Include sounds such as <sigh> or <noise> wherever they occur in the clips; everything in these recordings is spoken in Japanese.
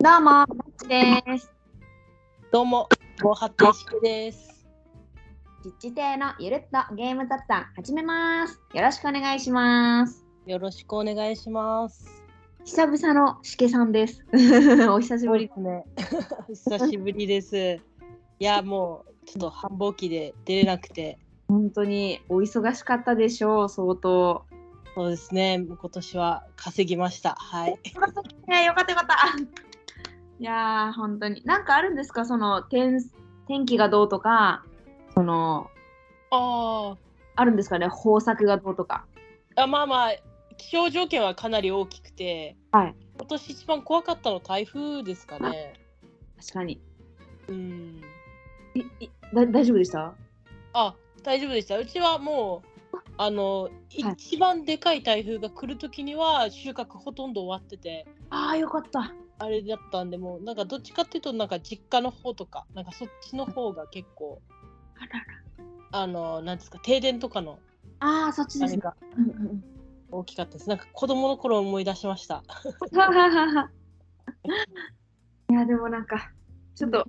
どうも、まちです。どうも、防波堤式です。ちっち亭のゆるっとゲーム雑談始めます。よろしくお願いします。よろしくお願いします。久々のしけさんです。<laughs> お久しぶり。すね。久しぶりです。いや、もう、ちょっと繁忙期で出れなくて、本当にお忙しかったでしょう、相当。そうですね、今年は稼ぎました。はい。<laughs> ねよかったよかった。いやー、本当に。なんかあるんですか？その天天気がどうとか、その、ああるんですかね？豊作がどうとか。あ、まあまあ、気象条件はかなり大きくて、はい。今年一番怖かったの台風ですかね。確かに。うん。いいだ大丈夫でした？あ、大丈夫でした。うちはもう、あの、はい一番でかい台風が来るときには収穫ほとんど終わってて、ああ、よかった。あれだったんで、もうなんかどっちかっていうと、なんか実家の方とか、なんかそっちの方が結構、あらら。あの、なんですか、停電とかのああ、そっちですね。あれがうんうんうん大きかったです。なんか子供の頃思い出しました。<laughs> いやでもなんかちょっと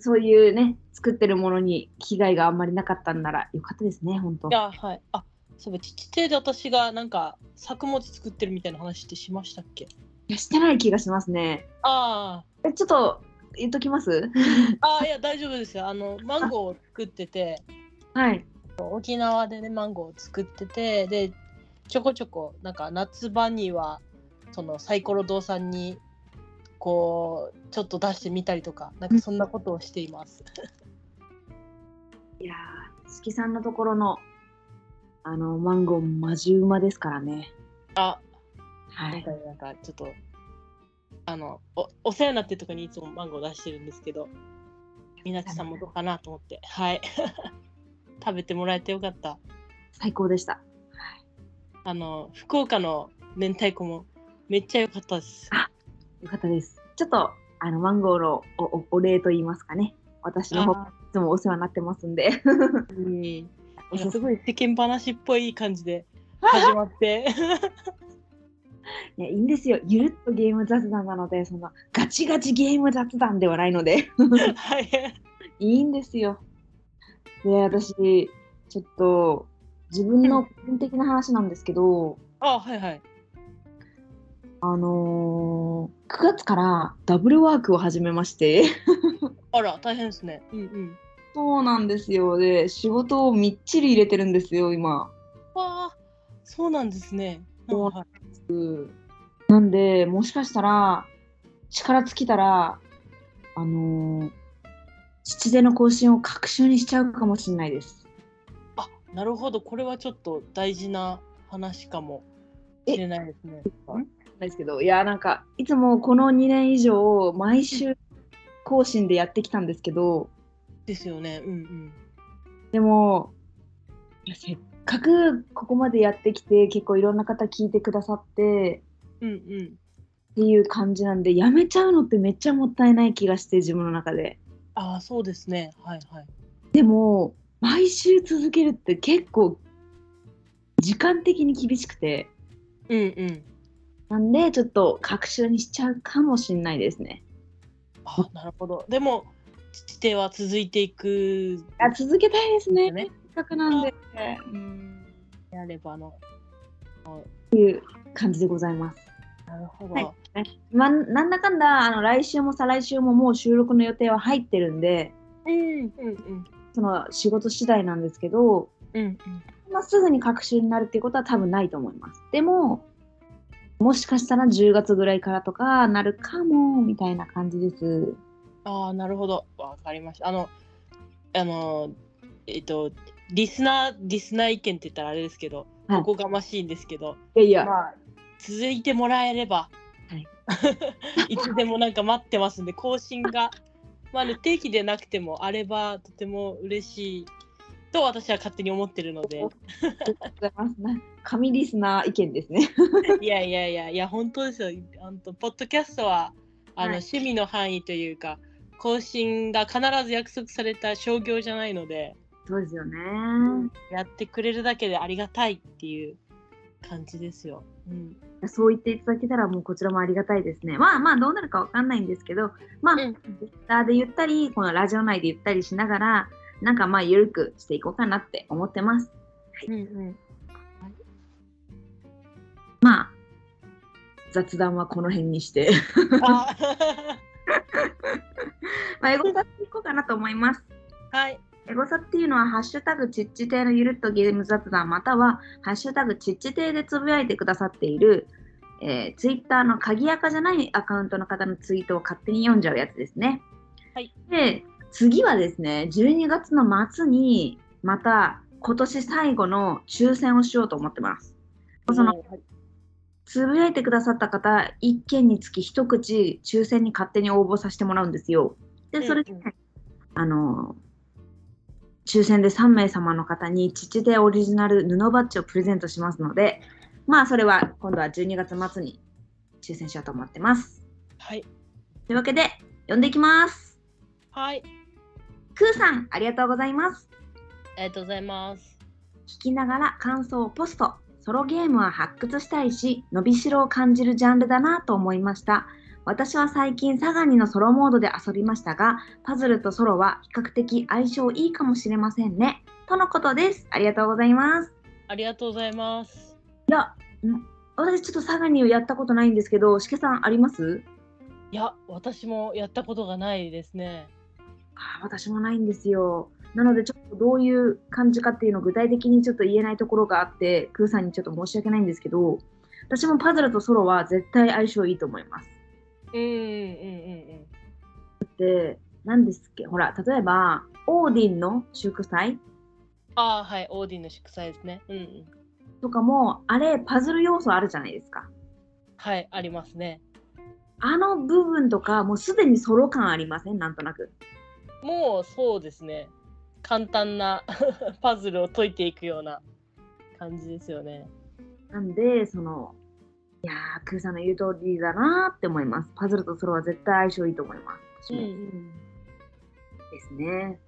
そういうね作ってるものに被害があんまりなかったんならよかったですね本当いや、はい。あ、そう父手で私がなんか作物作ってるみたいな話ってしましたっけ？いやしてない気がしますね。あえちょっと言っときます？あ、ああ、いや、大丈夫ですよ。あの、マンゴーを作ってて、はい。沖縄でね、マンゴーを作ってて、で、ちょこちょこ、なんか夏場には、そのサイコロ堂さんに、こう、ちょっと出してみたりとか、なんかそんなことをしています。いやー四季さんのところのあのマンゴーマジうまですからね。あ、はい。なんか、ちょっと、あのお、お世話になってるとこにいつもマンゴー出してるんですけど、みなちさんもどうかなと思って、はい。<laughs> 食べてもらえてよかった。最高でした。あの、福岡の明太子もめっちゃ良かったです。よかったです。ちょっとあのマンゴーのおおお礼と言いますかね。私の方いあつもお世話になってますんで。<laughs> すごい世間話っぽい感じで始まって。い <laughs> や、いいんですよ。ゆるっとゲーム雑談なので、そのガチガチゲーム雑談ではないので、はい。いいんですよ。で、私、ちょっと自分の個人的な話なんですけど、あ、はいはい。あのー、9月からダブルワークを始めまして、<laughs> あら、大変ですね。うんうん。そうなんですよ。で、仕事をみっちり入れてるんですよ、今。わあ、そうなんですね。そうはいなんで、もしかしたら、力尽きたら、あのー、父での更新を隔週にしちゃうかもしれないです。あ、なるほど。これはちょっと大事な話かもしれないですね。ですけど、いや、なんか、いつもこの2年以上、毎週更新でやってきたんですけど、ですよね。うんうん。でも、せっかくここまでやってきて、結構いろんな方聞いてくださって、うんうん。っていう感じなんで、やめちゃうのってめっちゃもったいない気がして、自分の中で。ああ、そうですね。はいはい。でも、毎週続けるって結構、時間的に厳しくて、うんうん。なんで、ちょっと、隔週にしちゃうかもしれないですね。あなるほど。でも、父手は続いていくいや続けたいですね。くなんで。うん。やればの。感じでございます。なるほど。はいま、なんだかんだあの来週も再来週ももう収録の予定は入ってるんでうんうんうん。その仕事次第なんですけど、うんうん。まあ、すぐに隔週になるっていうことは多分ないと思います。でももしかしたら10月ぐらいからとかなるかもみたいな感じです。ああ、なるほど。わかりました。あの、あの、えっと、リスナー、リスナー意見って言ったらあれですけど、はい。おこがましいんですけど、いやいや、まあ、続いてもらえれば、はい。<laughs> いつでもなんか待ってますんで、更新が、<laughs> まあね、定期でなくてもあればとても嬉しいと私は勝手に思ってるので、神リスナー意見ですね。<laughs> いやいやいや、いや、本当ですよ。あのポッドキャストはあの、はい。趣味の範囲というか、更新が必ず約束された商業じゃないので、そうですよね。やってくれるだけでありがたいっていう感じですよ。うん。そう言っていただけたらもうこちらもありがたいですね。まあまあどうなるかわかんないんですけど、まあ、うん Twitter で言ったり、このラジオ内で言ったりしながら、なんかまあ緩くしていこうかなって思ってます。うんうん。まあ、雑談はこの辺にして、あ <laughs> まあ、エゴサっていこうかなと思います。はい。エゴサっていうのは、ハッシュタグチッチ亭のゆるっとゲーム雑談、または、ハッシュタグチッチ亭でつぶやいてくださっている、えー、ツイッターの鍵垢じゃないアカウントの方のツイートを勝手に読んじゃうやつですね。はい。で、次はですね、12月の末に、また今年最後の抽選をしようと思ってます。そのはいつぶやいてくださった方、1件につき一口抽選に勝手に応募させてもらうんですよ。で、それで、うんうんあの、抽選で3名様の方に父でオリジナル布バッジをプレゼントしますので、まあ、それは今度は12月末に抽選しようと思ってます。はい。というわけで、読んでいきます。はい。クーさん、ありがとうございます。ありがとうございます。聞きながら感想をポスト。ソロゲームは発掘したいし、伸びしろを感じるジャンルだなと思いました。私は最近サガニのソロモードで遊びましたが、パズルとソロは比較的相性いいかもしれませんね。とのことです。ありがとうございます。ありがとうございます。いや、ん？私ちょっとサガニをやったことないんですけど、しけさんあります？いや、私もやったことがないですね。あー私もないんですよ。なのでちょっとどういう感じかっていうのを具体的にちょっと言えないところがあって、クーさんにちょっと申し訳ないんですけど、私もパズルとソロは絶対相性いいと思います。うんうんうんうんで、何ですっけ？ほら、例えば、オーディンの祝祭？ああ、はい、オーディンの祝祭ですね。うんうん。とかも、あれ、パズル要素あるじゃないですか。はい、ありますね。あの部分とか、もうすでにソロ感ありません？なんとなく。もうそうですね。簡単な <laughs> パズルを解いていくような感じですよね。なんで、その、いやー、クーさんの言う通りだなーって思います。パズルとソロは絶対相性いいと思います。私もですね。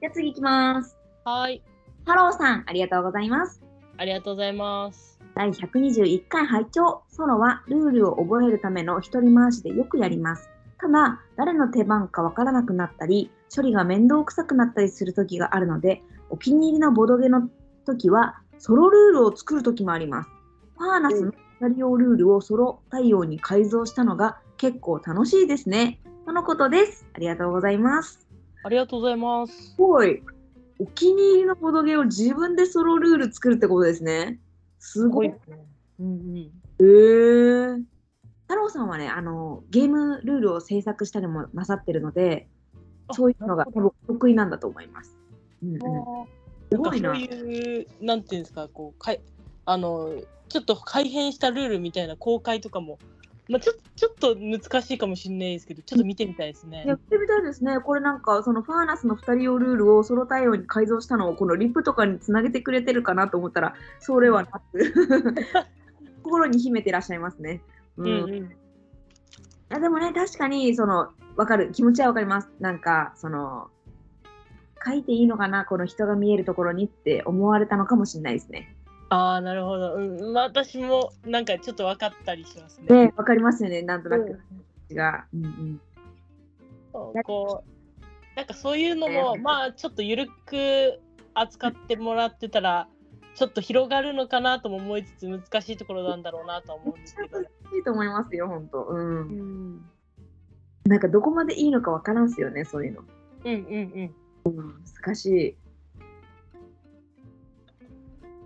じゃあ次行きます。はい、ハローさん、ありがとうございます。ありがとうございます。第121回拝聴。ソロはルールを覚えるための一人回しでよくやります。ただ、誰の手番かわからなくなったり、処理が面倒くさくなったりする時があるので、お気に入りのボドゲの時は、ソロルールを作る時もあります。ファーナスの2人用ルールをソロ対応に改造したのが結構楽しいですね。とのことです。ありがとうございます。ありがとうございますす。ごい。お気に入りのボドゲを自分でソロルール作るってことですね。すごい。すね。うんうん。へえ。太郎さんはね、あのゲームルールを制作したりもなさってるので、そういうのが多分得意なんだと思います。うんうん、すなんかそうごいな。いう、なんていうんですか、こう、かいあの、ちょっと改変したルールみたいな公開とかも、まあ、ちょちょっと難しいかもしれないですけど、ちょっと見てみたいですね。やってみたいですね。これなんか、そのファーナスの2人用ルールをソロ対応に改造したのを、このリップとかにつなげてくれてるかなと思ったら、それはなく、<laughs> 心に秘めてらっしゃいますね。ううんうん。あでもね、確かに、その、わかる。気持ちはわかります。なんか、その、書いていいのかな、この人が見えるところにって思われたのかもしれないですね。ああ、なるほど。うん、まあ、私もなんかちょっと分かったりしますね。ね、わかりますよね、なんとなうんく。が。うんうん。そうこうなんかそういうのも、まあちょっと緩く扱ってもらってたらちょっと広がるのかなとも思いつつ難しいところなんだろうなとは思うんですけど。いいと思いますよ、本当。う。うんんなんかどこまでいいのかわからんすよね、そういうの。うんうん難しい。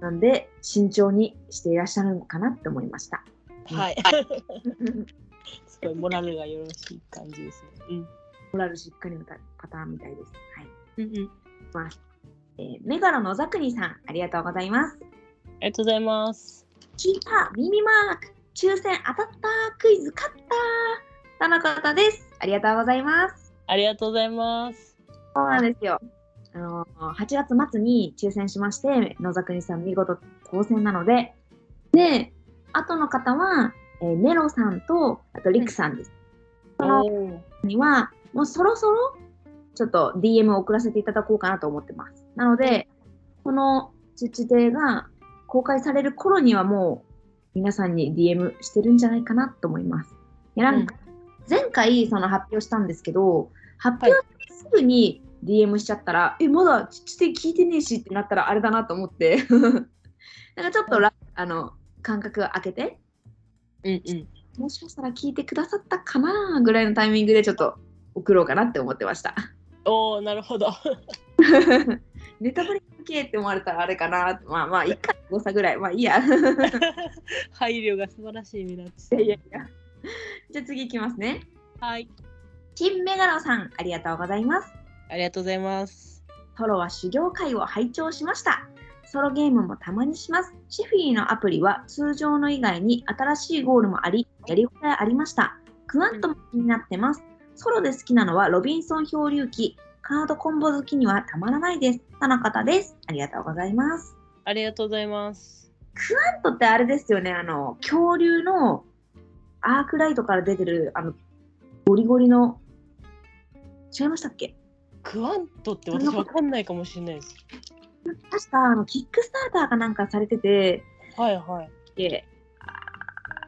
なんで、慎重にしていらっしゃるのかなって思いました。うん。はい。<laughs> すごいモラルがよろしい感じですね。うん。モラルしっかりのパターンみたいです。はい。うんうん。えーメガロのザクニさん、ありがとうございます。ありがとうございます。聞いた耳マーク抽選当たったクイズ勝ったとのことです。ありがとうございます。ありがとうございます。そうなんですよ。あの8月末に抽選しまして、野崎さん見事当選なので、で、後の方は、えーネロさんと、あとリクさんです。には、もうそろそろ、ちょっと DM を送らせていただこうかなと思ってます。なので、この父亭が公開される頃にはもう皆さんに DM してるんじゃないかなと思います。いやなんか前回その発表したんですけど、発表すぐに DM しちゃったら、え、まだちょっと聞いてねえしってなったらあれだなと思って、<laughs> なんかちょっとら、あの間隔が空けて、うんうん。もしかしたら聞いてくださったかなぐらいのタイミングでちょっと送ろうかなって思ってました。おおなるほど。<laughs> ネタバレ系って思われたらあれかな。まあまあ、1回誤差ぐらい。まあいいや。<laughs> 配慮が素晴らしいミナッチさん。いやいや。じゃあ次いきますね。はい。金メガロさん、ありがとうございます。ありがとうございます。ソロは修行会を拝聴しました。ソロゲームもたまにします。シフィーのアプリは通常の以外に新しいゴールもあり、やりごたえありました。クワントも気になってます。ソロで好きなのはロビンソン漂流記。カードコンボ好きにはたまらないです。田中方です。ありがとうございます。ありがとうございます。クワントってあれですよね、あの、恐竜のアークライトから出てる、あの、ゴリゴリの、違いましたっけ？クワントって私わかんないかもしれないです。確か、あの、キックスターターかなんかされてて、はいはい。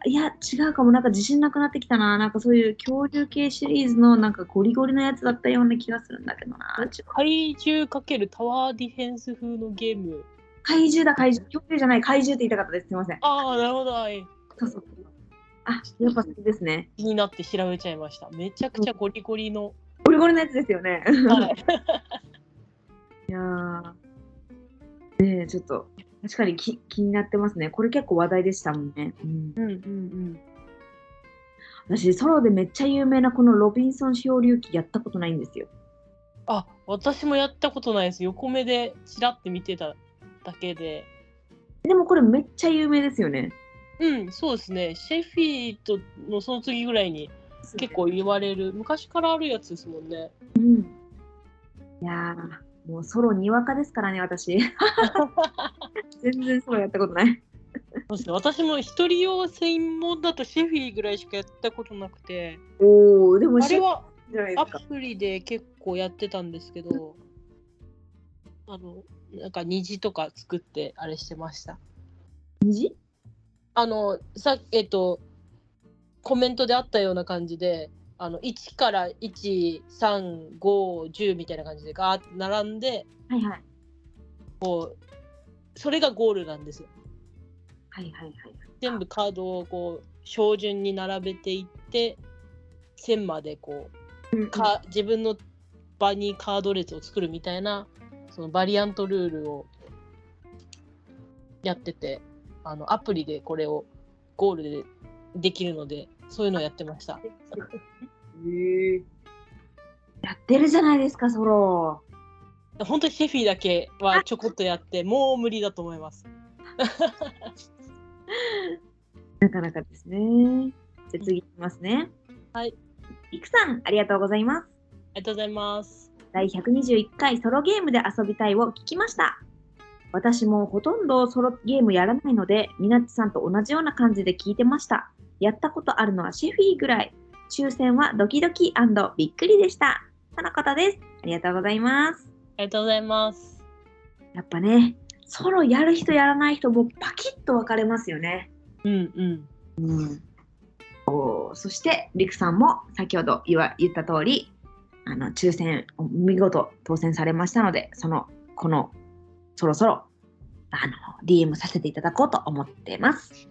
いや、違うかも、なんか自信なくなってきたな。なんかそういう恐竜系シリーズのなんかゴリゴリのやつだったような気がするんだけどな。怪獣かけるタワーディフェンス風のゲーム？怪獣だ、怪獣。恐竜じゃない、怪獣って言いたかったです。すみません。ああ、なるほど。はいそうそう。あ、やっぱそうですね。気になって調べちゃいました。めちゃくちゃゴリゴリの。ゴリゴリのやつですよね。はい。<laughs> いやーねえ、ちょっと、確かにき気になってますね。これ結構話題でしたもんね。うん、うんうんうん。私、ソロでめっちゃ有名なこのロビンソン漂流記やったことないんですよ。あ、私もやったことないです。横目でチラって見てただけで。でもこれめっちゃ有名ですよね。うん、そうですね。シェフィーとのその次ぐらいに結構言われる。昔からあるやつですもんね。うん。いやー、もうソロにわかですからね、私。<laughs> 全然ソロやったことない。そうですね。私も一人用専門だとシェフィーぐらいしかやったことなくて、おー、でもあれはア。プリで結構やってたんですけど、あの、なんか虹とか作ってあれしてました。虹？あの、さえっと、コメントであったような感じで、あの1から1、3、5、10みたいな感じでガーって並んで、はいはい。こう、それがゴールなんですよ。はいはいはい。全部カードをこう、標準に並べていって、線までこうんう、か自分の場にカード列を作るみたいな、そのバリアントルールをやってて、あのアプリでこれをゴールでできるので、そういうのをやってました。へ <laughs> ーやってるじゃないですか、ソロ。本当にシェフィーだけはちょこっとやって、もう無理だと思います。<laughs> なかなかですね。じゃあ次いきますね。はい。いくさん、ありがとうございます。ありがとうございます。第121回ソロゲームで遊びたいを聞きました。私もほとんどソロゲームやらないので、みなっちさんと同じような感じで聞いてました。やったことあるのはシェフィーぐらい。抽選はドキドキびっくりでした。とのことです。ありがとうございます。ありがとうございます。やっぱね、ソロやる人やらない人もパキッと分かれますよね。うんうん。うん、おそして、りくさんも先ほど言わ言った通り、あの抽選を見事当選されましたので、そのこのそろそろあの DM させていただこうと思っています。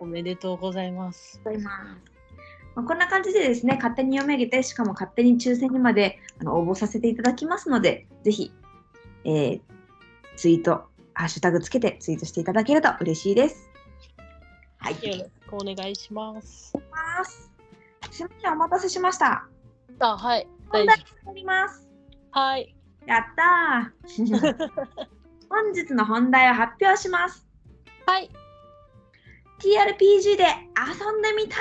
あおめでとうございます。ございまあ、こんな感じでですね、勝手に読み上げて、しかも勝手に抽選にまであの応募させていただきますので、ぜひ、えーツイート、ハッシュタグつけてツイートしていただけると嬉しいです。はい。よろしくお願いします。ます。すみません、お待たせしました。あ、はい。本題大丈になります。夫。はい。やったー <laughs> 本日の本題を発表します。はい。TRPG で遊んでみた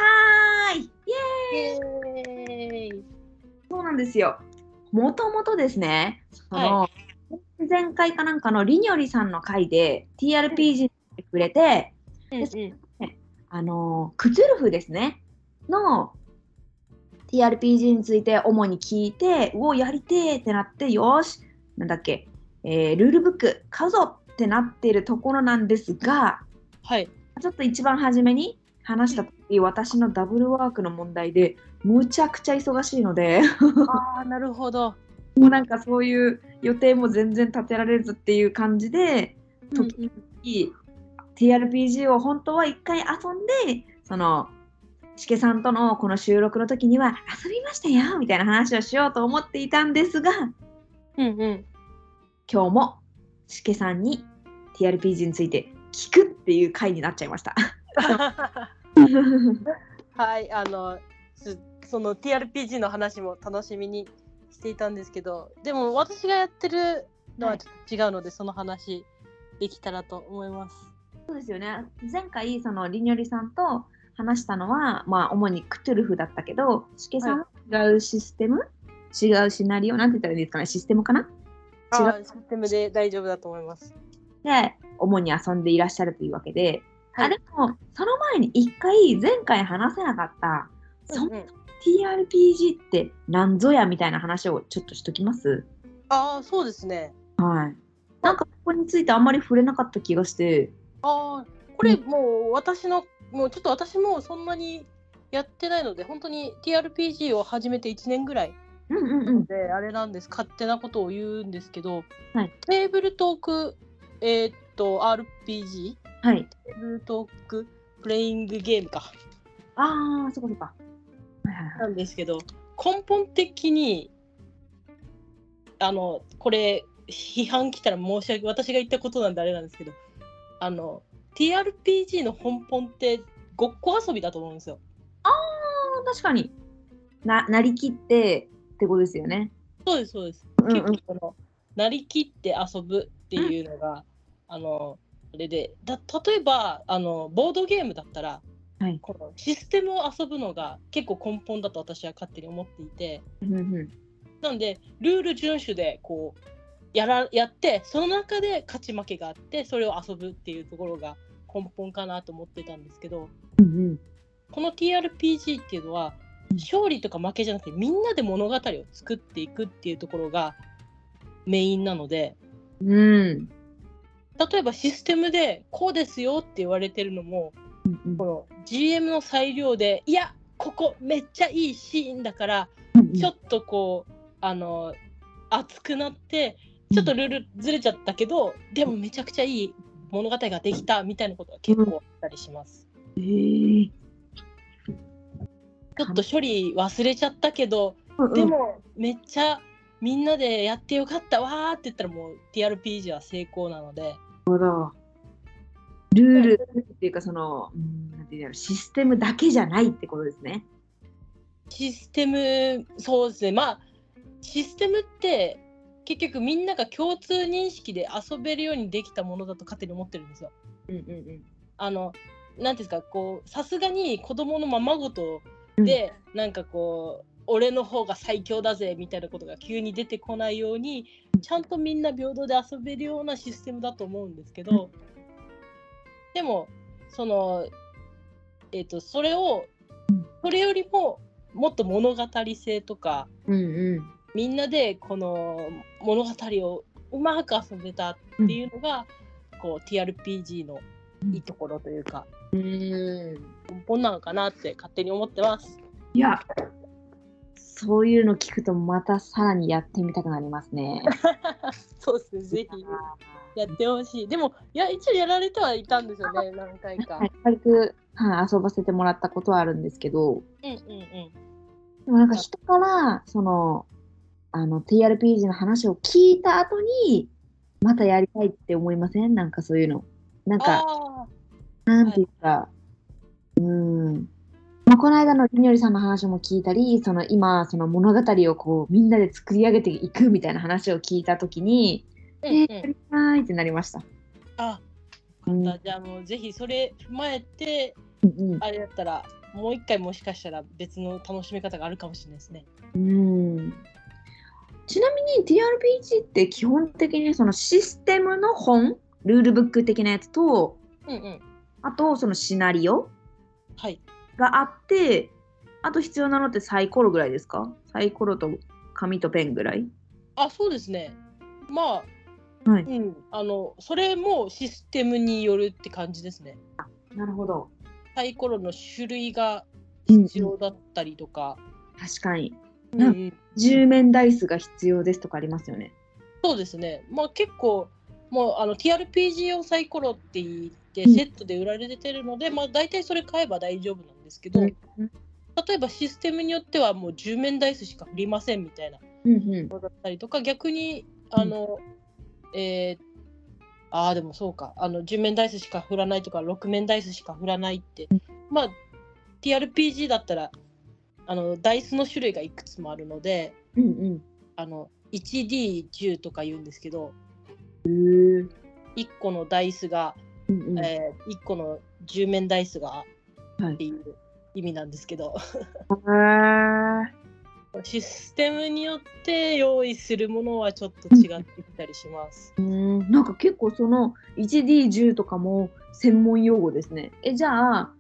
ーいイエーイ。そうなんですよ。もともとですね、その、は前回かなんかのりにょりさんの回で TRPG にくれて、うんうん。あの、クツルフですね、の TRPG について主に聞いて、うお、やりてーってなって、よーし、なんだっけ、えールールブック買うぞってなっているところなんですがはい。ちょっと一番初めに話した時私のダブルワークの問題でむちゃくちゃ忙しいのでああ、なるほど。もうなんかそういう予定も全然立てられずっていう感じでうんうん時 TRPG を本当は一回遊んでそのしけさんとのこの収録の時には遊びましたよみたいな話をしようと思っていたんですがうんうん。今日もしけさんに TRPG について聞くっていう回になっちゃいました。はい、あの、すその TRPG の話も楽しみにしていたんですけど、でも私がやってるのはちょっと違うので、その話できたらと思います。そうですよね。前回そのりにょりさんと話したのは、まあ、主にクトゥルフだったけどしけさんは違うシステム、違うシナリオ？なんて言ったらいいですかね？システムかな？違う？システムで大丈夫だと思います。で主に遊んでいらっしゃるというわけで、はい。あでもその前に一回前回話せなかった、そうんうん。TRPG って何ぞやみたいな話をちょっとしときます？ああ、そうですね。はい。なんかここについてあんまり触れなかった気がして。ああ、これもう私の、もうちょっと私もそんなにやってないので、本当に TRPG を始めて1年ぐらいうんうんうん。で、あれなんです、勝手なことを言うんですけど、はい。テーブルトーク、えーっと、RPG? はいテーブルトーク？プレイングゲームか。ああそこそこはいはいはいなんですけど、根本的に、あの、これ、批判来たら申し訳私が言ったことなんであれなんですけど、あの、TRPG の根本ってごっこ遊びだと思うんですよ。あー確かにななりきってってことですよねそうです、そうです。うんうん結構この、なりきって遊ぶっていうのが、あの、あれで、だ例えば、あの、ボードゲームだったら、はい。このシステムを遊ぶのが結構根本だと私は勝手に思っていて、うんうんなんでルール遵守でこうやらやってその中で勝ち負けがあってそれを遊ぶっていうところが根本かなと思ってたんですけどうんこの TRPG っていうのは勝利とか負けじゃなくてみんなで物語を作っていくっていうところがメインなのでうん。うん例えばシステムでこうですよって言われてるのもうんうん。この GM の裁量でいやここめっちゃいいシーンだからうんちょっとこうあの熱くなってちょっとルールずれちゃったけど、でもめちゃくちゃいい物語ができたみたいなことが結構あったりします。へー。ちょっと処理忘れちゃったけど、うんうん。でもめっちゃみんなでやってよかったわーって言ったらもう TRPG は成功なので。ルールっていうかその、うん、なんていうんだろう。システムだけじゃないってことですね。システムそうですね。まあシステムって結局みんなが共通認識で遊べるようにできたものだと勝手に思ってるんですよ。うんうんあのなんていうんですかこうさすがに子供のままごとうん。で、なんかこう俺の方が最強だぜみたいなことが急に出てこないようにちゃんとみんな平等で遊べるようなシステムだと思うんですけど、でもそのえっ、とそれをそれよりももっと物語性とかうんうん。みんなでこの物語をうまく遊べたっていうのが、こう TRPG のいいところというかうん。うん。根本なのかなって勝手に思ってます。いやそういうの聞くとまたさらにやってみたくなりますね。<laughs> そうですね、ぜひやってほしい。でも、いや、一応やられてはいたんですよね、何回か。はい、軽く、はい、遊ばせてもらったことはあるんですけどうんうんうん。でもなんか人からそのあの TRPG の話を聞いた後にまたやりたいって思いません？なんかそういうの。なんかあなんていうか、うん。まあ、この間のりにょりさんの話も聞いたり、その今、その物語をこうみんなで作り上げていくみたいな話を聞いたときに、あ、うえー、んうん、やりたいってなりました。あ、うんじゃあもうぜひそれ踏まえて、うんあれだったら、もう一回もしかしたら別の楽しみ方があるかもしれないですね。うんちなみに TRPG って基本的にそのシステムの本、ルールブック的なやつと、うんうん。あとそのシナリオはい。があって、あと必要なのってサイコロぐらいですか？サイコロと紙とペンぐらい？あ、そうですね。まあ、はい。うん、あのそれもシステムによるって感じですね。なるほど。サイコロの種類が必要だったりとか、確かに。うんうん10面ダイスが必要ですとかありますよね。そうですね。まあ結構もうあの TRPG 用サイコロって言ってうん。セットで売られてるので、まあ大体それ買えば大丈夫なんですけど、うん。例えばシステムによってはもう10面ダイスしか振りませんみたいなうんうん。のだったりとか逆にあの、えーああでもそうか。あの10面ダイスしか振らないとか6面ダイスしか振らないって、まあ TRPG だったらあのダイスの種類がいくつもあるのでうんうん。あの 1D10 とか言うんですけどへー。1個のダイスが、うんうんえ1個の10面ダイスがはいっていう意味なんですけど、へーシステムによって用意するものはちょっと違ってきたりします。うーんなんか結構その 1D10 とかも専門用語ですね。えじゃあ、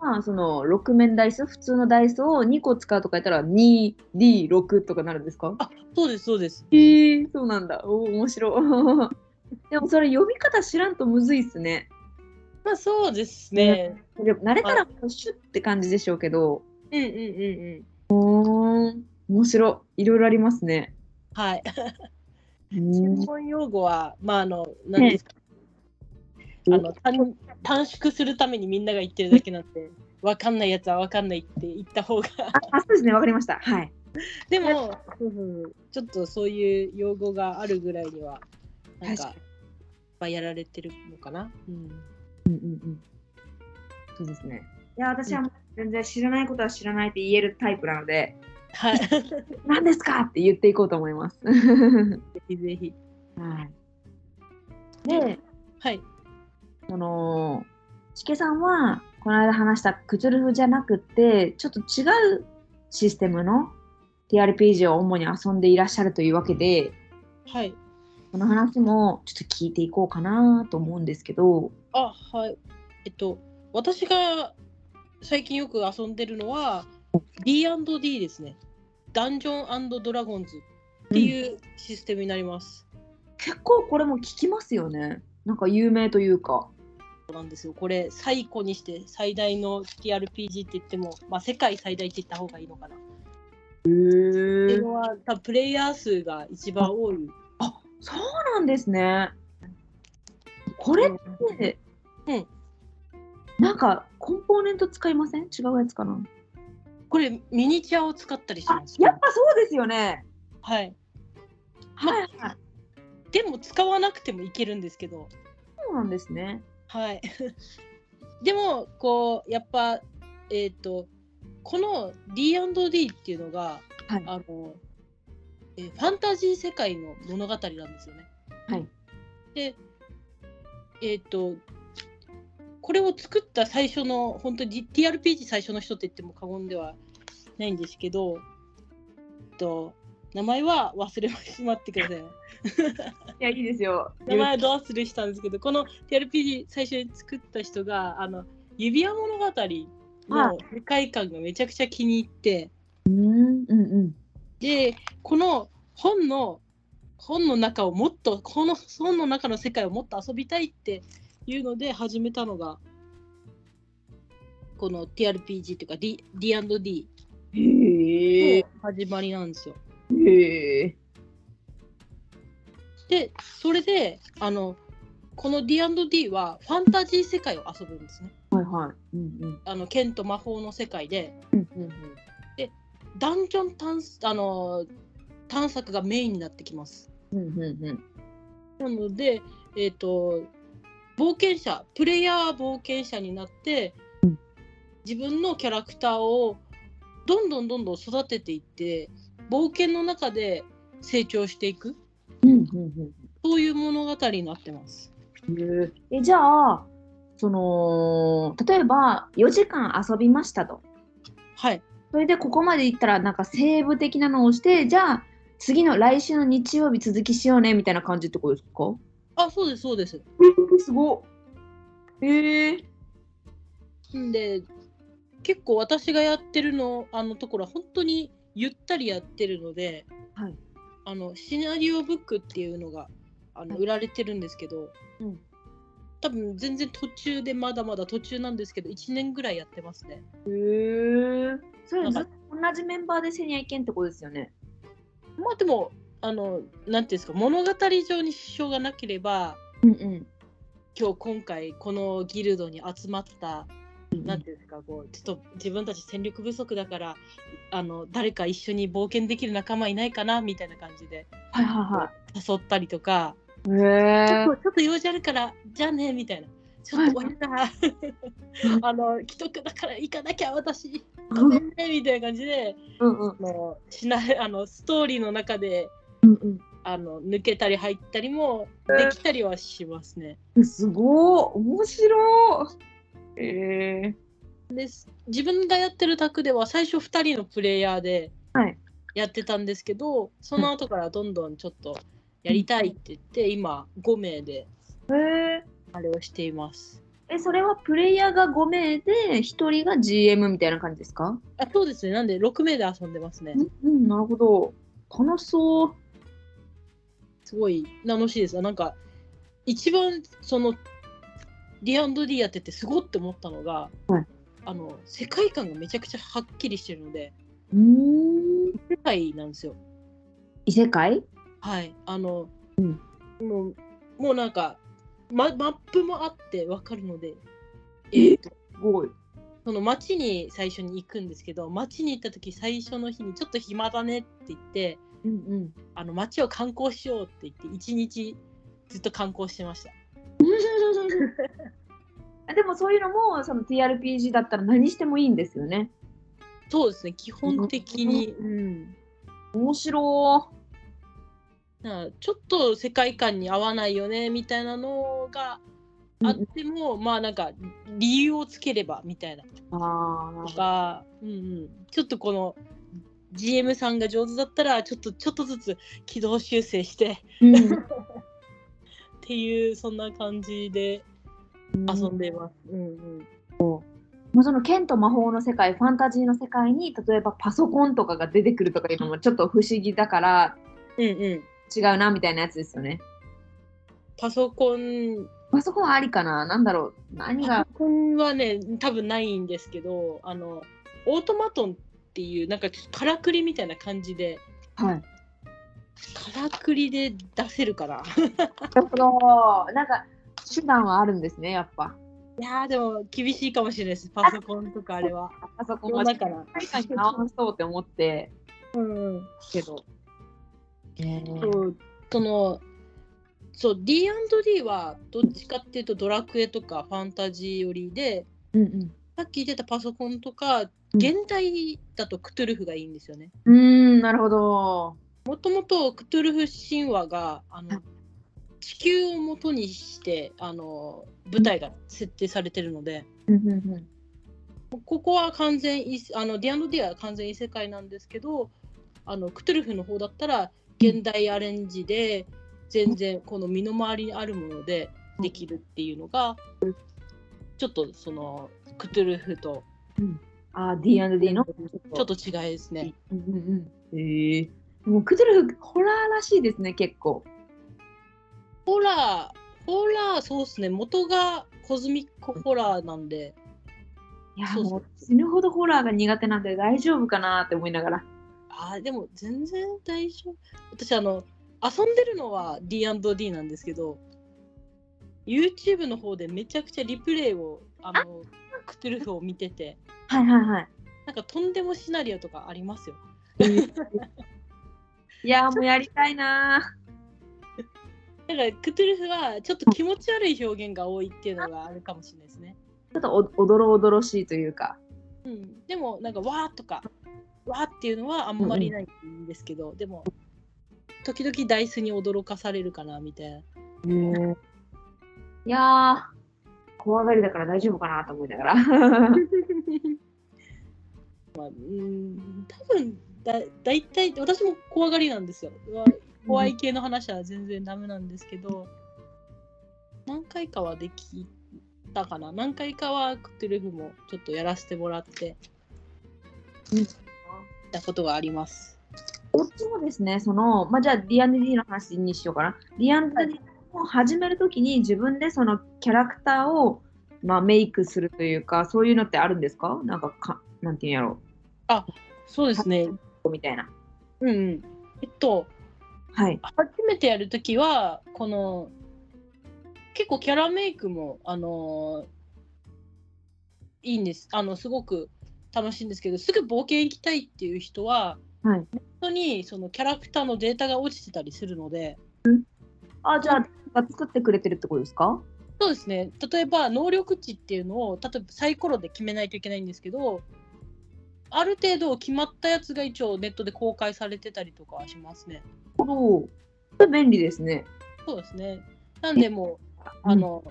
まあ、その6面ダイス普通のダイスを2個使うとか言ったら 2D6 とかなるんですか？あそうですそうです。えー、そうなんだ。おー面白い。<laughs> でもそれ読み方知らんとむずいっすね。まあそうですね。でも慣れたらシュッって感じでしょうけど、うんうんうんうん。うーん面白い。いろいろありますね。はい。<laughs> う専ん門用語はまああの何ですか？あの短短縮するためにみんなが言ってるだけなんで、わかんないやつはわかんないって言った方が。ああそうですね、わかりました。はい。でも、ちょっとそういう用語があるぐらいにはなんか確かまあやられてるのかな？うん。うんうんうん。そうですね。いや、私は全然知らないことは知らないって言えるタイプなので、はい。ぜ <laughs> 何ですかって言っていこうと思います。ひぜひ。はい。で、はい。その、しけさんは、この間話したクツルフじゃなくて、ちょっと違うシステムの TRPG を主に遊んでいらっしゃるというわけで、はい。この話もちょっと聞いていこうかなと思うんですけど、あ、はい。えっと、私が最近よく遊んでるのは D&D ですね。ダンジョンドラゴンズっていうシステムになります。結構これも聞きますよね。なんか有名というか。なんですよ。これ最古にして最大の TRPG って言っても、まあ世界最大って言った方がいいのかな。へっていうのは多分プレイヤー数が一番多い。あそうなんですね。これって、うんなんかコンポーネント使いません？違うやつかな？これミニチュアを使ったりしあます。やっぱそうですよね。はい。はいはい。でも使わなくてもいけるんですけど。そうなんですね。はい。<laughs> でもこうやっぱえっ、とこの D&D っていうのが、はいあのえーファンタジー世界の物語なんですよね。はい。でえっ、とこれを作った最初の本当に TRPG 最初の人って言っても過言ではないんですけど、えっと名前は忘れしまってください。<laughs> いや、いいですよ。名前ど忘れしたんですけどこの TRPG 最初に作った人があの指輪物語の世界観がめちゃくちゃ気に入ってうんうんうん。でこの本の本の中をもっとこの本の中の世界をもっと遊びたいっていうので始めたのがこの TRPG というか D- D&D の。始まりなんですよ。へえ。でそれであのこの D&D はファンタジー世界を遊ぶんですね。はいはい。うんうん。あの剣と魔法の世界でうんうんダンジョン探あの探索がメインになってきます。うんうんうんなので、えっ、と冒険者プレイヤー冒険者になって、うん自分のキャラクターをどんどんどんどん育てていって冒険の中で成長していくうんうんそういう物語になってます。えじゃあ、その例えば4時間遊びましたと。はいそれでここまでいったらなんかセーブ的なのをして、じゃあ次の来週の日曜日続きしようねみたいな感じってことですか？あそうですそうです。すごっ。へえ。んで結構私がやってるのあのところは本当にゆったりやってるので、はいあのシナリオブックっていうのがあのはい売られてるんですけど、うん多分全然途中でまだまだ途中なんですけど1年ぐらいやってますね。へえ。それずっと同じメンバーでせにゃいけんってことですよね。まあでもあのなんていうんですか物語上に支障がなければうんうん。今日今回このギルドに集まったなんていうんですかこうちょっと自分たち戦力不足だからあの誰か一緒に冒険できる仲間いないかなみたいな感じではいは誘ったりとか、えちょ。っとちょっと用事あるからじゃあねみたいなちょっと俺らあの既得だから行かなきゃ私ごめんねみたいな感じでうんうんあのしないあのストーリーの中でうんあの抜けたり入ったりもできたりはしますね。うん。すごい面白い。へえ。です自分がやってる卓では最初2人のプレイヤーではいやってたんですけど、その後からどんどんちょっとやりたいって言って、今5名でへえ。あれをしています。え、それはプレイヤーが5名で、1人が GM みたいな感じですか？あそうですねなんで6名で遊んでますね。うん、うん、なるほど。楽しそう。すごい楽しいです。なんか一番その D&D やっててすごって思ったのが、はいあの世界観がめちゃくちゃはっきりしてるのでうーん。世界なんですよ。異世界？はい、あの、うんもう、もうなんか、ま、マップもあってわかるので、え？すごい。その町に最初に行くんですけど、町に行った時最初の日にちょっと暇だねって言って、うんうん。あの町を観光しようって言って、一日ずっと観光してました。<laughs> でもそういうのもその TRPG だったら何してもいいんですよね。そうですね、基本的に。うん。面白なちょっと世界観に合わないよねみたいなのがあっても、まあなんか理由をつければみたいな。とか、うんうん、ちょっとこの GM さんが上手だったらちょっとちょっとずつ軌道修正してうん。っていうそんな感じで遊んでいます。うんうん。まあ、その剣と魔法の世界、ファンタジーの世界に、例えばパソコンとかが出てくるとかいうのもちょっと不思議だからうんうん、違うなみたいなやつですよね。パソコンパソコンはありかななんだろう何が？パソコンはね多分ないんですけどあのオートマトンっていうなんかちょっとからくりみたいな感じではい。からくりで出せるかな。なるほど。なんか手段はあるんですね、やっぱ。いやーでも厳しいかもしれないですパソコンとかあれは。パソコンは世の中な。世界観に合わそうって思ってうんうんけど。そうそのそう D&D はどっちかっていうとドラクエとかファンタジー寄りでうんうん。さっき言ってたパソコンとかうん現代だとクトゥルフがいいんですよね。うーん、なるほど。もともとクトゥルフ神話があのはい地球を元にしてあの舞台が設定されてるので、うんうんうん。ここは完全いあの D&D は完全異世界なんですけどあのクトゥルフの方だったら現代アレンジで全然この身の回りにあるものでできるっていうのがちょっとそのクトゥルフとあー、D&D の？ちょっと違いですね。うんうんうん。へえ。もうクトゥルフ、ホラーらしいですね、結構。ホラーホラーそうですね元がコズミックホラーなんでいや、そうそうもう死ぬほどホラーが苦手なんで大丈夫かなって思いながら。あーでも全然大丈夫私あの遊んでるのは D&D なんですけど YouTube の方でめちゃくちゃリプレイをあのクトゥルフを見ててはいはいはい。なんかとんでもシナリオとかありますよ。いや <laughs> ーもうやりたいなだからクトゥルフはちょっと気持ち悪い表現が多いっていうのがあるかもしれないですね。ちょっとおおどろおどろしいというか。うん、でもなんかわーとかわーっていうのはあんまりないんですけど、でも時々ダイスに驚かされるかなみたいな。いやー、怖がりだから大丈夫かなと思いながら。<laughs> まあ、うん多分だ大体私も怖がりなんですよ。怖い系の話は全然ダメなんですけど、何回かはできたかな何回かはクトゥルフもちょっとやらせてもらってうんたことがあります。そうですね、その、まあ、じゃあ D&D の話にしようかな。D&D を始めるときに自分でそのキャラクターを、まあ、メイクするというか、そういうのってあるんですか？なんかか、なんていうんやろそうですね。うみたいな。うんうん。えっと、はい。初めてやるときは、この、結構キャラメイクも、あのいいんです。あの、すごく楽しいんですけど、すぐ冒険行きたいっていう人は、はいネットにそのキャラクターのデータが落ちてたりするので、あ、じゃあ、作ってくれてるってことですか？そうですね。例えば、能力値っていうのを、例えばサイコロで決めないといけないんですけど、ある程度決まったやつが一応ネットで公開されてたりとかはしますね。そう。それ便利ですね。そうですね。なんでもう、あの、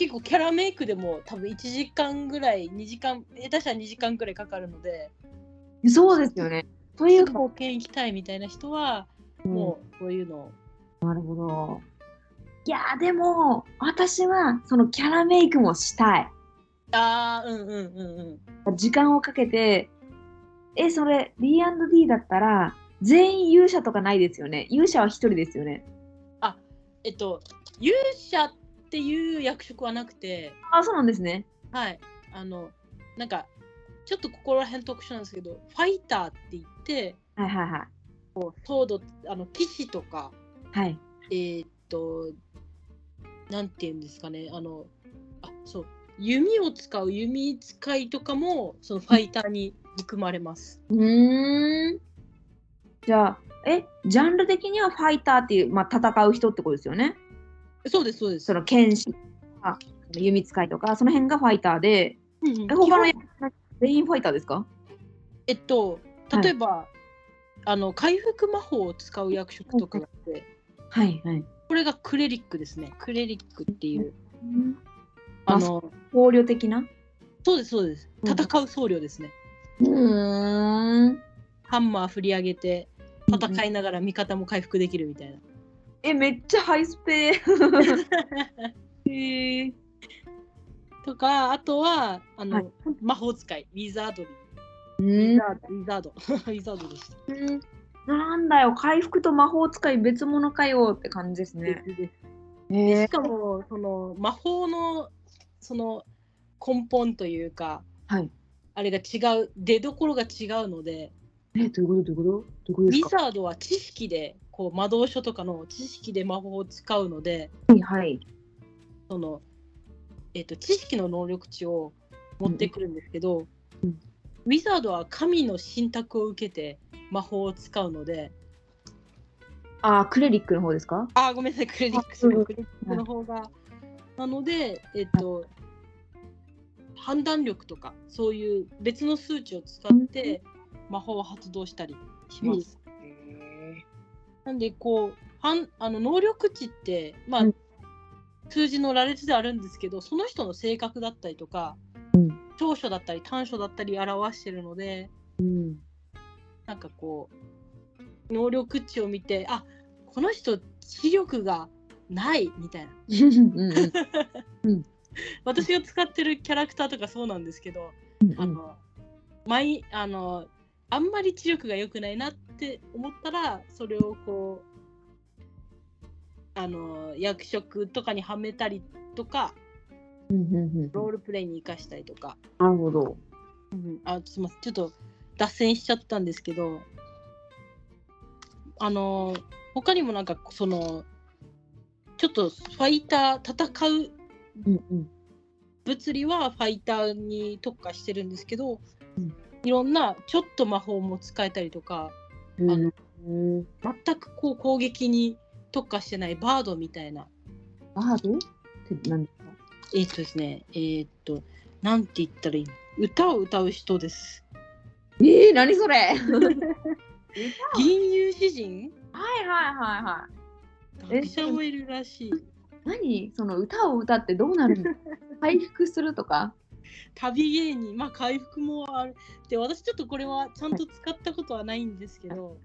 結構キャラメイクでも多分1時間ぐらい、2時間、下手したら2時間ぐらいかかるので、そうですよね。というか、冒険行きたいみたいな人は、もうそういうのを。なるほど。いやーでも私はそのキャラメイクもしたい。ああ、うんうんうんうん。時間をかけて、え、それ D&D だったら全員勇者とかないですよね。勇者は一人ですよね。えっと、勇者っていう役職はなくて、あ、そうなんですね。はい。あの、なんか、ちょっとここら辺特殊なんですけど、ファイターって言って、はいはいはい。ソード、あの、騎士とか、はい。えーっと、なんて言うんですかね、あの、あ、そう、弓を使う弓使いとかも、そのファイターに含まれます。うーん。じゃあ、え、ジャンル的にはファイターっていう、まあ、戦う人ってことですよね。そうです、そうです。その剣士とか、弓使いとか、その辺がファイターで、うんうんえ、他の全員ファイターですか？えっと、例えば、あの、回復魔法を使う役職とかがあって、はいはい。これがクレリックですね。クレリックっていう。まああの、僧侶的な？そうです、そうです。うん戦う僧侶ですね。うーん。ハンマー振り上げて、戦いながら味方も回復できるみたいな。え、めっちゃハイスペへえ。とか、あとは、あの、はい魔法使い、ウィザードリー。うウィんザード、ウィザード。<laughs> でした。うんなんだよ、回復と魔法使い別物かよって感じですね。でへしかも、その魔法のその根本というか、はい。あれが違う、出どころが違うので、え、どういうことどういうことどういうことウィですかザードは知識で、こう魔導書とかの知識で魔法を使うので、はいはい。その、えっと知識の能力値を持ってくるんですけど、うんウィザードは神の信託を受けて魔法を使うので、あ、クレリックの方ですか？あー、ごめんなさい、クレディックスあうんクレディックの方が。なので、えっと、判断力とか、そういう別の数値を使って魔法を発動したりします。なんで、こう、はんあの能力値って、まあ、うん数字の羅列であるんですけど、その人の性格だったりとか、うん長所だったり短所だったり表してるので、うん。なんかこう、能力値を見て、あこの人、知力がないみたいな。うんうん <laughs> 私が使ってるキャラクターとかそうなんですけど、うんあの、毎あの、あんまり知力が良くないなって思ったら、それをこう、あの、役職とかにはめたりとか、うんうんうんロールプレイに生かしたりとか、なるほど。あ、すみません、ちょっと脱線しちゃったんですけど、あの、他にもなんか、その、ちょっとファイター、戦ううんうん。物理はファイターに特化してるんですけど、うんいろんなちょっと魔法も使えたりとかうんあのうん全くこう攻撃に特化してないバードみたいな。バードって何ですか？えーっとですねえーっとなんて言ったらいいの？歌を歌う人です。えー、何それ？<laughs> 銀融詩人？はいはいはいはい。え学者もいるらしい。何？その歌を歌ってどうなるの？<laughs> 回復するとか？旅芸人まあ回復もあるで私ちょっとこれはちゃんと使ったことはないんですけど、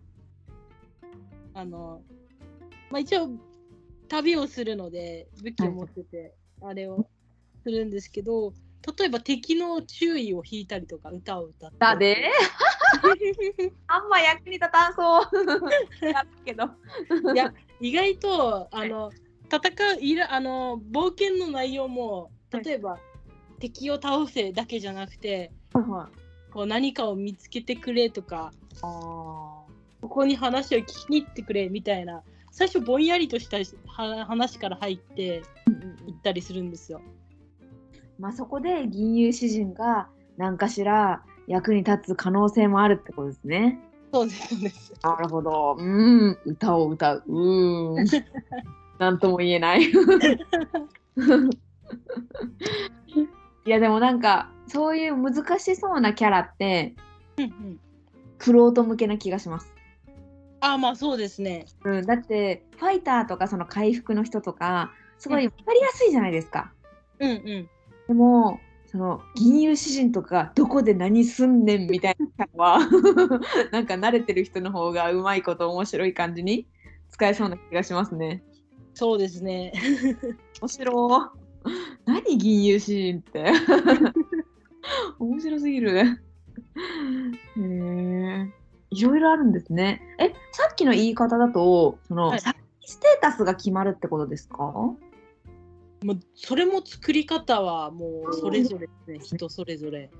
あのまあ一応旅をするので武器を持ってて、あれをするんですけど例えば敵の注意を引いたりとか歌を歌ってだで？あんま役に立たんそう。やるけど。いや意外とあの戦ういらあの冒険の内容も例えば、敵を倒せだけじゃなくてはい。こう何かを見つけてくれとかあここに話を聞きに行ってくれみたいな最初ぼんやりとしたは話から入って行ったりするんですよ。まあそこで銀融詩人が何かしら役に立つ可能性もあるってことですね。そうです。なるほど。うーん、歌を歌う。うーん。<laughs> なんとも言えない。いやでもなんかそういう難しそうなキャラってうんうんクロート向けな気がします。あまあそうですね。うん、だってファイターとかその回復の人とかすごい分かりやすいじゃないですか。うんうん。でもその銀融詩人とかどこで何すんねんみたいなのは <laughs> なんか慣れてる人の方がうまいこと面白い感じに使えそうな気がしますね。そうですね。<laughs> 面白い。<laughs> 何銀融詩人って。<laughs> 面白すぎる。へえ。いろいろあるんですね。え、さっきの言い方だと、その、はい先ステータスが決まるってことですか？もうそれも作り方はもうそれぞれですね人それぞれ。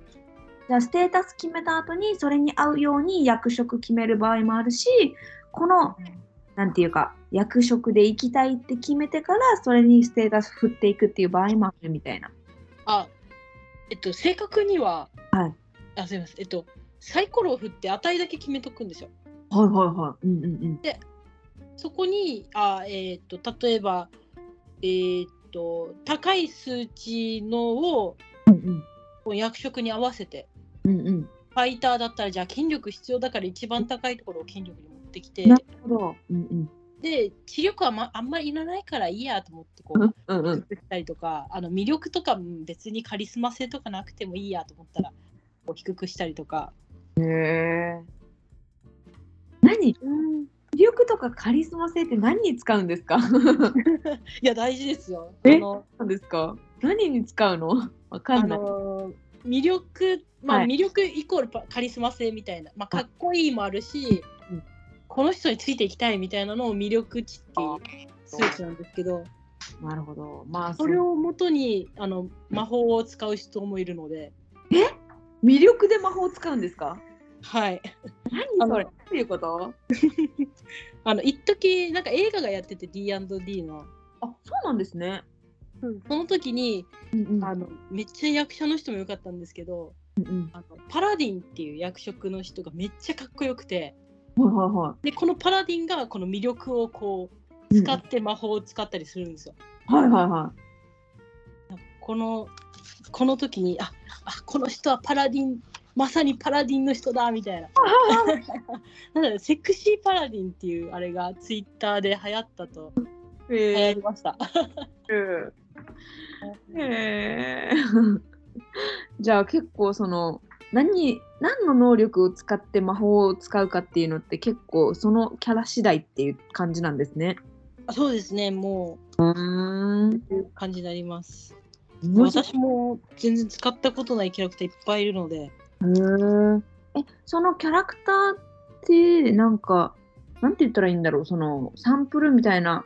じゃあステータス決めた後にそれに合うように役職決める場合もあるしこのなんていうか役職で行きたいって決めてからそれにステータス振っていくっていう場合もあるみたいな。あえっと正確には、はいあすみませんえっとサイコロを振って値だけ決めとくんですよ。はいはいはい。うんうんうん。そこにあ、えっと例えば、えっと高い数値のをうんこう役職に合わせてうんうんうん。ファイターだったらじゃあ筋力必要だから一番高いところを筋力に持ってきてなるほど。うんうん。で知力は、ま、あんまりいらないからいいやと思ってこううんうんうん。低くしたりとかあの魅力とかうん別にカリスマ性とかなくてもいいやと思ったらこう低くしたりとかへえ。何？魅力とかカリスマ性って何に使うんですか？<laughs> いや大事ですよ。え？何ですか？何に使うの？わかあんない。の魅力まあ、はい魅力イコールパカリスマ性みたいな、まあ、かっこいいもあるし、うんこの人についていきたいみたいなのを魅力値っていう数値なんですけどなるほど。まあそれをもとにあの魔法を使う人もいるので、魅力で魔法を使うんですか？はい、何それ？どういうこと？<laughs> あの一時なんか映画がやってて D&D の。あそうなんですね。その時にうんうん。あのめっちゃ役者の人も良かったんですけどうんうん。あのパラディンっていう役職の人がめっちゃかっこよくてはいはいはでこのパラディンがこの魅力をこうい。使って魔法を使ったりするんですよ。はいはいはこのこの時にああこの人はパラディンまさにパラディンの人だみたいな。<laughs> なのでセクシーパラディンっていうあれがツイッターで流行ったとい。流行へりました。え。<laughs> へえ。<laughs> じゃあ結構その何何の能力を使って魔法を使うかっていうのって結構そのキャラ次第っていう感じなんですね。あそうですねもう。うこういう感じになります。私も全然使ったことないキャラクターいっぱいいるのでえそのキャラクターってなんかなんて言ったらいいんだろうそのサンプルみたいな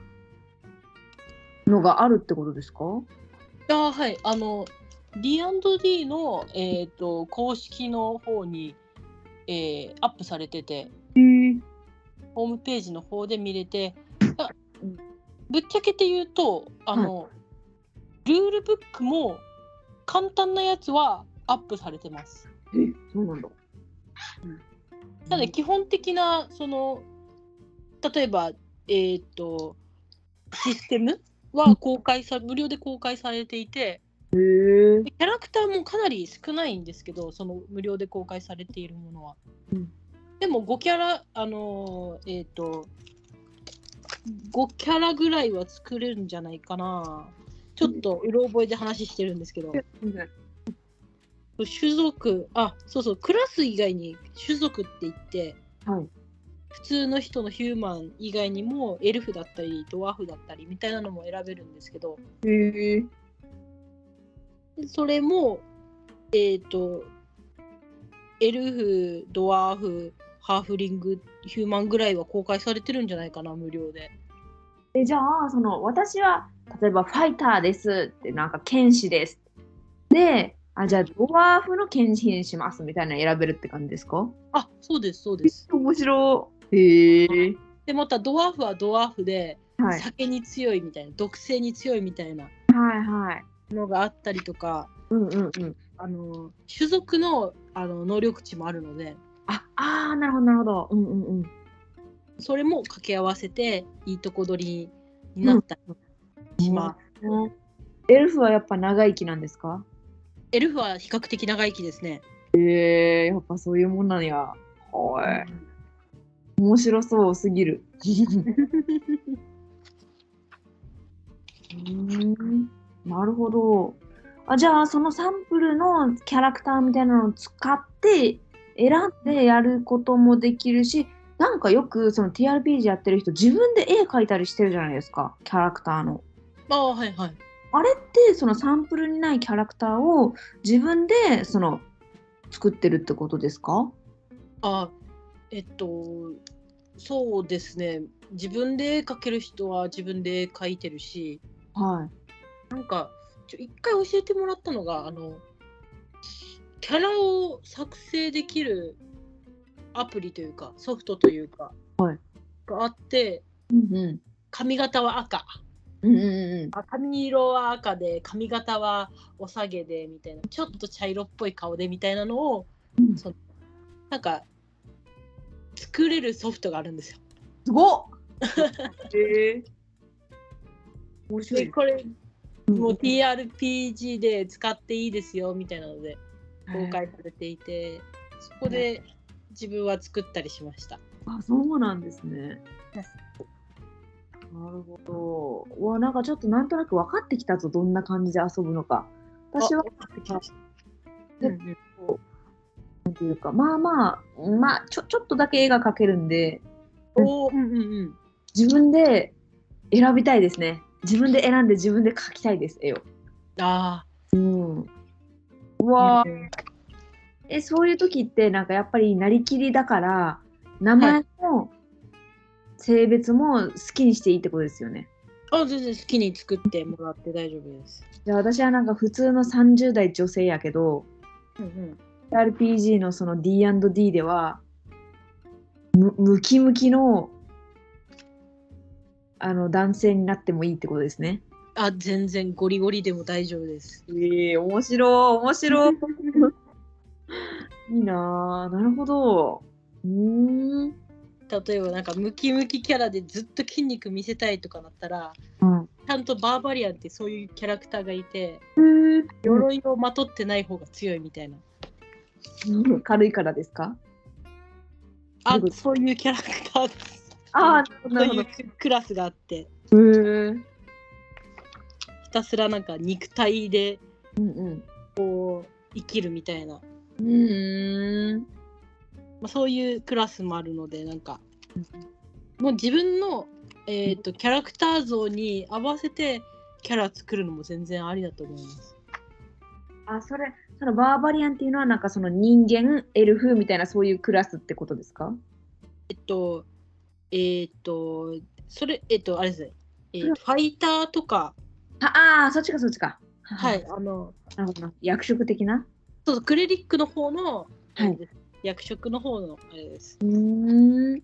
のがあるってことですか？あはいあの D&D の、えー、と公式の方に、えーアップされててホームページの方で見れてあぶっちゃけて言うとあの、ルールブックも簡単なやつはアップされてます。えそうなんだ。ただ基本的なその例えばえっ、と <laughs> システムは公開さ無料で公開されていてキャラクターもかなり少ないんですけどその無料で公開されているものは。うんでも5キャラあのーえっ、と5キャラぐらいは作れるんじゃないかな。ちょっとうろ覚えで話してるんですけど、種族、あ、そうそう、クラス以外に種族って言って、はい。普通の人のヒューマン以外にもエルフだったりドワーフだったりみたいなのも選べるんですけどへえでそれもえっ、と、エルフ、ドワーフ、ハーフリング、ヒューマンぐらいは公開されてるんじゃないかな、無料で。えじゃあその私は例えばファイターですってなんか剣士です。であじゃあドワーフの剣士にしますみたいなの選べるって感じですか？あ、そうです、そうです。面白い。へえで、またドワーフはドワーフで、はい。酒に強いみたいな、毒性に強いみたいな。はいはいのがあったりとか、うんうんうん。あの種族のあの能力値もあるので、ああーなるほどなるほど。うんうんうん。それも掛け合わせていいとこ取りになったりします。うん。エルフはやっぱ長生きなんですか？エルフは比較的長生きですね。えー、やっぱそういうもんなんや。はい。面白そうすぎる。<laughs> うーんなるほどあじゃあそのサンプルのキャラクターみたいなのを使って選んでやることもできるしなんかよくその TRPG やってる人自分で絵描いたりしてるじゃないですかキャラクターの。ああ、はいはい。あれってそのサンプルにないキャラクターを自分でその作ってるってことですか？あえっと、そうですね。自分で絵描ける人は自分で絵描いてるし、はい。なんか、一回教えてもらったのが、あの、キャラを作成できるアプリというか、ソフトというか、はいがあって、うんうん。髪型は赤。うんうんうん。あ髪色は赤で髪型はお下げでみたいなちょっと茶色っぽい顔でみたいなのをうんそのなんか作れるソフトがあるんですよ。すごっ <laughs> へえ。面白い。でこれうんもう TRPG で使っていいですよみたいなので公はい開されていてそこで自分は作ったりしました。あ、そうなんですね。なるほど。うわ、なんかちょっとなんとなく分かってきたぞ、どんな感じで遊ぶのか。私は、うんうんなんていうか、まあまあ、まあ、ちょちょっとだけ絵が描けるんで、おーうんうんうん自分で選びたいですね。自分で選んで自分で描きたいです、絵を。あうん。うあわえ、そういう時って、なんかやっぱりなりきりだから、名前も性別も好きにしていいってことですよね。あ全然好きに作ってもらって大丈夫です。じゃあ私はなんか普通の30代女性やけど、うんうん、RPG のその D&D では、むムキムキのあの男性になってもいいってことですね。あ全然ゴリゴリでも大丈夫です。ええ面白い、面白い。いいなぁ。なるほど。うーん。例えばなんかムキムキキャラでずっと筋肉見せたいとかなったらうん。ちゃんとバーバリアンってそういうキャラクターがいて鎧鎧をまとってない方が強いみたいな軽いからですか？あそういうキャラクターですああ、なるほど。クラスがあってへえ。ひたすらなんか肉体でうんうん。生きるみたいな、うーん。まあ、そういうクラスもあるのでなんかもう自分の、えー、とキャラクター像に合わせてキャラ作るのも全然ありだと思います。あ、それ、そのバーバリアンっていうのはなんかその人間、エルフみたいなそういうクラスってことですか？えっと、えっと、それ、えっと、あれですね、えうんファイターとか、ああー、そっちかそっちか。はい、。あの、なるほど。役職的な？そうそう、クレリックの方の、はい役職の方のあれです。うーん。い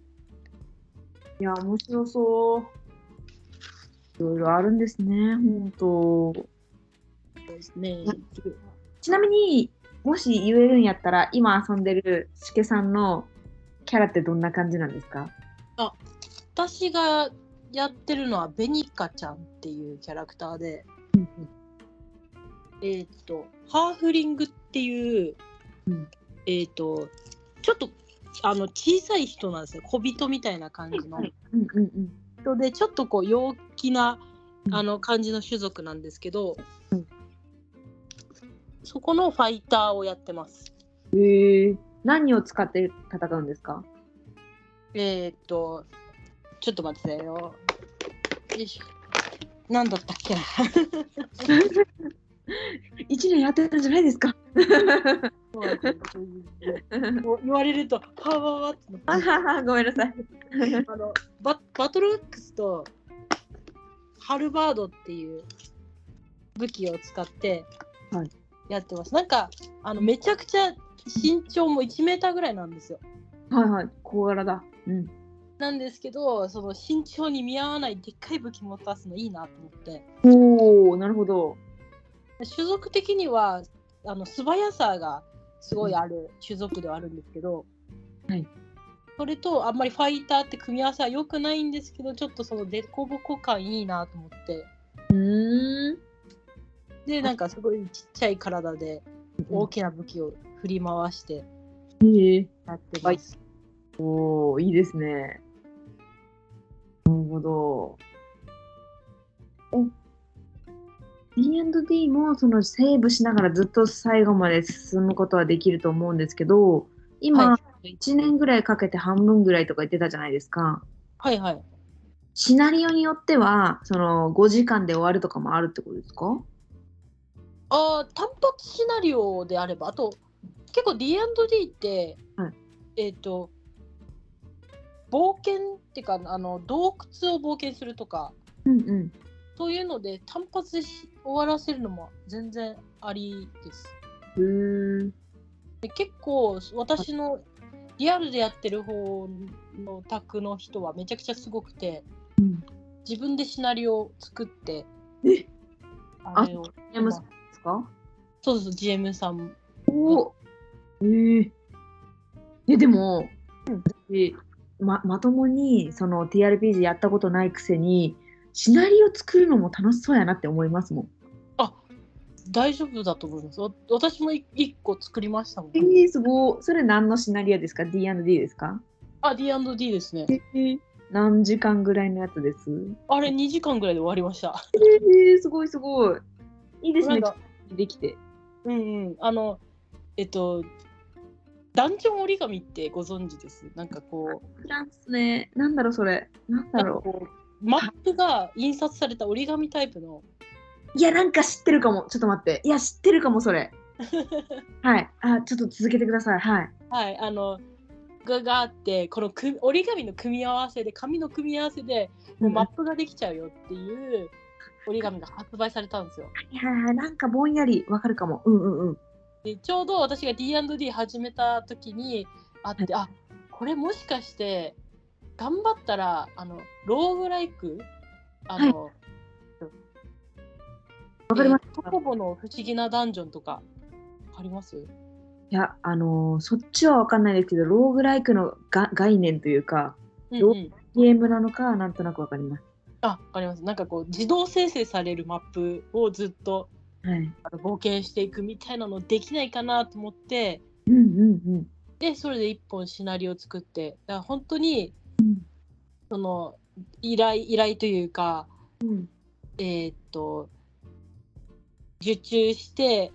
や、面白そう。いろいろあるんですね、ほんと。そうですね。ちなみにもし言えるんやったら今遊んでるしけさんのキャラってどんな感じなんですか？私がやってるのはベニカちゃんっていうキャラクターで、えっと、ハーフリングっていう、うん。えっと、ちょっとあの小さい人なんですよ。小人みたいな感じの。うんうんうん。人で、ちょっとこう陽気なうん。あの感じの種族なんですけど、うん。そこのファイターをやってます。へえ何を使って戦うんですか？えー、っと、ちょっと待ってよ。よいしょ。なんだったっけな。<laughs> 1年やってたんじゃないですか言われると、はわわってあははごめんなさい。あのババトルアックスとハルバードっていう武器を使ってはいやってます。なんかあのめちゃくちゃ身長も1メーターぐらいなんですよ。はいはい、小柄だ。うん。なんですけど、その身長に見合わないでっかい武器持たすのいいなと思って。おお、なるほど。種族的にはあの素早さがすごいある種族ではあるんですけど、はいそれとあんまりファイターって組み合わせは良くないんですけどちょっとそのデコボコ感いいなと思ってうーん。でなんかすごいちっちゃい体で大きな武器を振り回してええやってます。おお、いいですね。なるほど。え、D&D もそのセーブしながらずっと最後まで進むことはできると思うんですけど、今、は1年ぐらいかけて半分ぐらいとか言ってたじゃないですか。はいはい。シナリオによっては、その5時間で終わるとかもあるってことですか？あー単発シナリオであればあと結構 D&D って、はいえっ、と冒険っていうかあの洞窟を冒険するとかうんうん。そういうので単発でし終わらせるのも全然ありです。うーん。で結構私のリアルでやってる方の宅の人はめちゃくちゃすごくてうん自分でシナリオを作ってえ？あれをやますですか？そうそう GM さんおお。えええ、でも、私ままともにその TRPG やったことないくせに、シナリオ作るのも楽しそうやなって思いますもん。大丈夫だと思います。わ私もい一個作りましたもんえ。ー、すごい。それ何のシナリオですか ?D&D ですか？あ、D&D ですね。えー、何時間ぐらいのやつです？あれ2時間ぐらいで終わりました。えー、すごいすごい。いいですね。できて。うんうん。あの、えっと、ダンジョン折り紙ってご存知です？なんかこう、フランスね。なんだろう、それ。なんだろなんかこうマップが印刷された折り紙タイプの、う。いや、なんか知ってるかも。ちょっと待って。いや、知ってるかも、それ。<laughs> はい。あ、ちょっと続けてください。はい。はい、あの、ががあって、このく折り紙の組み合わせで、紙の組み合わせで、もうマップができちゃうよっていう折り紙が発売されたんですよ。はいはいはい。なんかぼんやりわかるかも。うんうんうん。でちょうど私が D&D 始めた時にあって、あこれもしかして頑張ったらあのローグライク？あの、わかります。えートコボの不思議なダンジョンとかわかります？いや、あのーそっちはわかんないですけど、ローグライクのが概念というか、ロうんうん。ゲームなのか、なんとなくわかります。あわかります。なんかこう自動生成されるマップをずっとはい。あの冒険していくみたいなのできないかなと思ってうんうんうん。でそれで一本シナリオを作ってだから本当にうんその依頼依頼というかうんえーっと受注して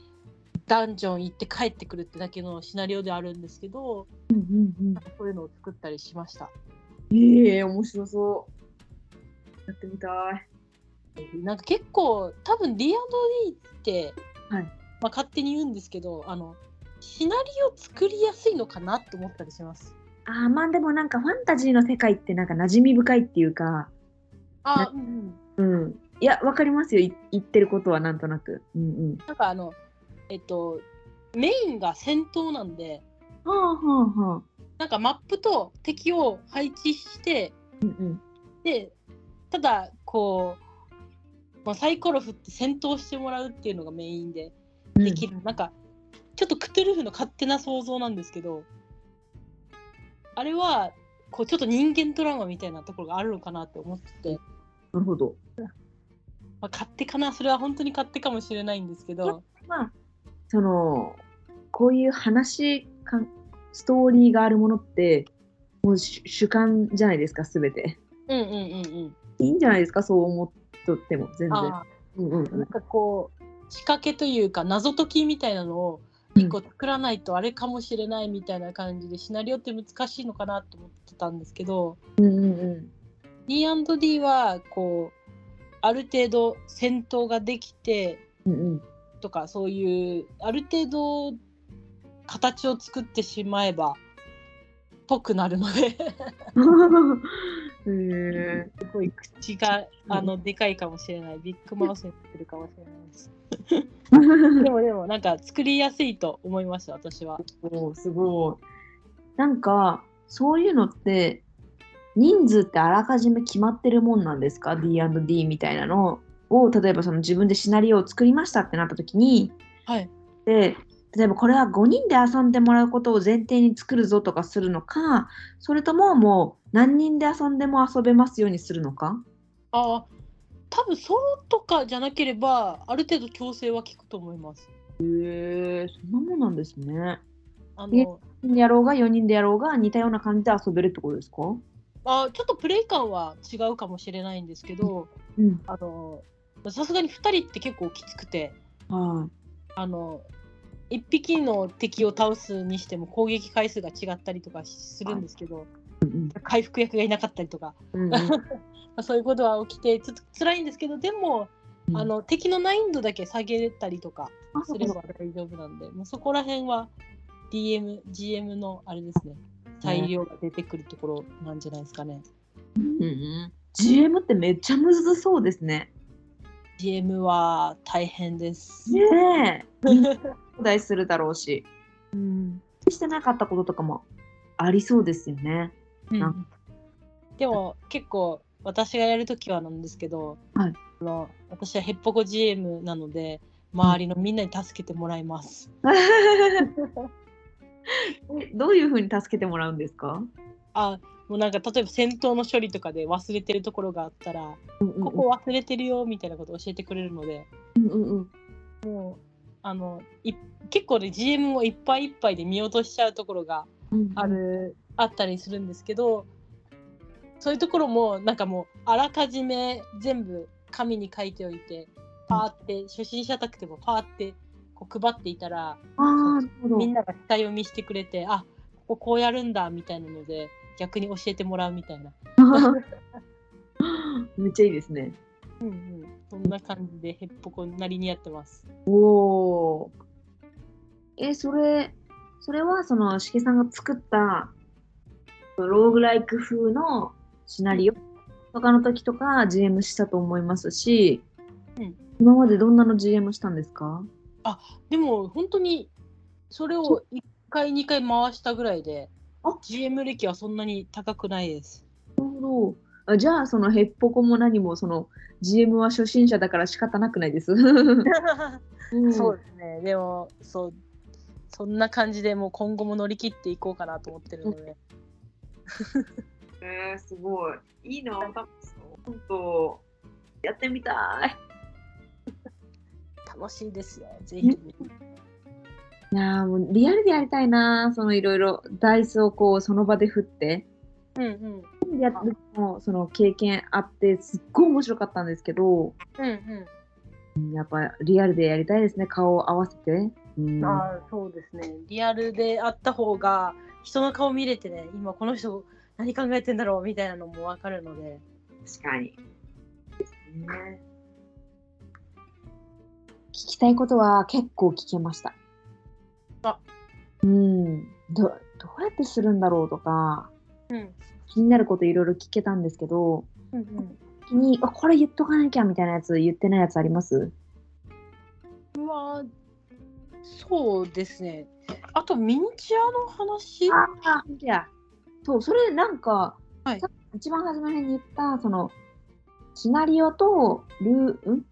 ダンジョン行って帰ってくるってだけのシナリオであるんですけどうんうんなんかそういうのを作ったりしましたうん。ええ面白そう。やってみたい。なんか結構多分 D&D って、はいまあ、勝手に言うんですけどあのシナリオ作りやすいのかなって思ったりしますああ、まあでもなんかファンタジーの世界ってなんか馴染み深いっていうか、あ、うんうん、うん。いや、わかりますよ。い言ってることはなんとなく。うんうん。なんかあのえっとメインが戦闘なんではあはあはあ。なんかマップと敵を配置してうんうん。でただこう、まあ、サイコロ振って戦闘してもらうっていうのがメインでできる、なんかちょっとクトゥルフの勝手な想像なんですけどあれはこうちょっと人間ドラマみたいなところがあるのかなって思ってて、なるほど。まあ、勝手かな。それは本当に勝手かもしれないんですけど。まあ、その、こういう話か、ストーリーがあるものって、もう主主観じゃないですか、すべて。うんうんうんうん。いいんじゃないですか、そう思っとっても、全然。なんかこう仕掛けというか謎解きみたいなのを一個作らないとあれかもしれないみたいな感じでシナリオって難しいのかなと思ってたんですけどうんうんうん。D&D はこうある程度戦闘ができてうんうん。とかそういうある程度形を作ってしまえばぽくなるので <laughs> すごい口があのでかいかもしれない。ビッグマウスになってるかもしれないです。<laughs> でもでもなんか作りやすいと思いました私は。おーすごい。なんかそういうのって人数ってあらかじめ決まってるもんなんですか ?D&D みたいなのを例えばその自分でシナリオを作りましたってなった時にはい。で例えばこれは5人で遊んでもらうことを前提に作るぞとかするのかそれとももう何人で遊んでも遊べますようにするのか？ああ多分ソロとかじゃなければある程度強制は効くと思いますへえそんなもんなんですね。あえの4人でやろうが4人でやろうが似たような感じで遊べるってことですか？あちょっとプレイ感は違うかもしれないんですけどさすがに2人って結構きつくてはあの1匹の敵を倒すにしても攻撃回数が違ったりとかするんですけど、い。うん回復役がいなかったりとか、うん <laughs> まあそういうことは起きてちょっと辛いんですけどでも、うんあの敵の難易度だけ下げたりとかあすれば大丈夫なんでもうそこら辺は DM、GM のあれですね裁量が出てくるところなんじゃないですかね。うんうん、GM ってめっちゃむずそうですね。GM は大変です。ねえ。拡 <laughs> 大するだろうし。うん。してなかったこととかもありそうですよね。うんでも結構私がやるときはなんですけど、はい。あの私はヘッポコ GM なので周りのみんなに助けてもらいます。え <laughs> どういうふうに助けてもらうんですか、あもうなんか例えば戦闘の処理とかで忘れてるところがあったら、うんうんうん。ここ忘れてるよみたいなことを教えてくれるのでうんうんうん。あのい結構ね GM もいっぱいいっぱいで見落としちゃうところがうん。ある、あったりするんですけどそういうところもなんかもうあらかじめ全部紙に書いておいてパーって初心者宅でもパーってこう配っていたらああ、なるほど。みんなが下読みしてくれてあこここうやるんだみたいなので逆に教えてもらうみたいな、<laughs> めっちゃいいですね。うんうん、そんな感じでヘッポコなりにやってます。おお。え、それ、それはそのしげさんが作ったローグライク風のシナリオとかの時とか GM したと思いますし、うん今までどんなの GM したんですか？でも本当にそれを1回2回回したぐらいであ GM 歴はそんなに高くないです。なるほどあじゃあそのヘッポコも何もその GM は初心者だから仕方なくないです？<laughs> うんそうですね。でも、そう、そんな感じでもう今後も乗り切っていこうかなと思ってるので。えー、すごい。いいな、楽しそう。本当。やってみたい。楽しいですよ。ぜひ。いやーもうリアルでやりたいな、そのいろいろダイスをこうその場で振って。うんうん。やってもその経験あってすっごい面白かったんですけど、うんううんやっぱリアルでやりたいですね、顔を合わせて。ああ、そうですね。リアルであった方が、人の顔見れてね、今この人何考えてんだろうみたいなのもわかるので。確かに。ね。聞きたいことは結構聞けました。あうんど。どうやってするんだろうとか、うん。気になることいろいろ聞けたんですけど、うんうん。気にあこれ言っとかなきゃみたいなやつ言ってないやつあります？うわそうですね。あと、ミニチュアの話？ああ、いや。そう、それなんか、はいさ一番初めに言った、その、シナリオとルー、ん？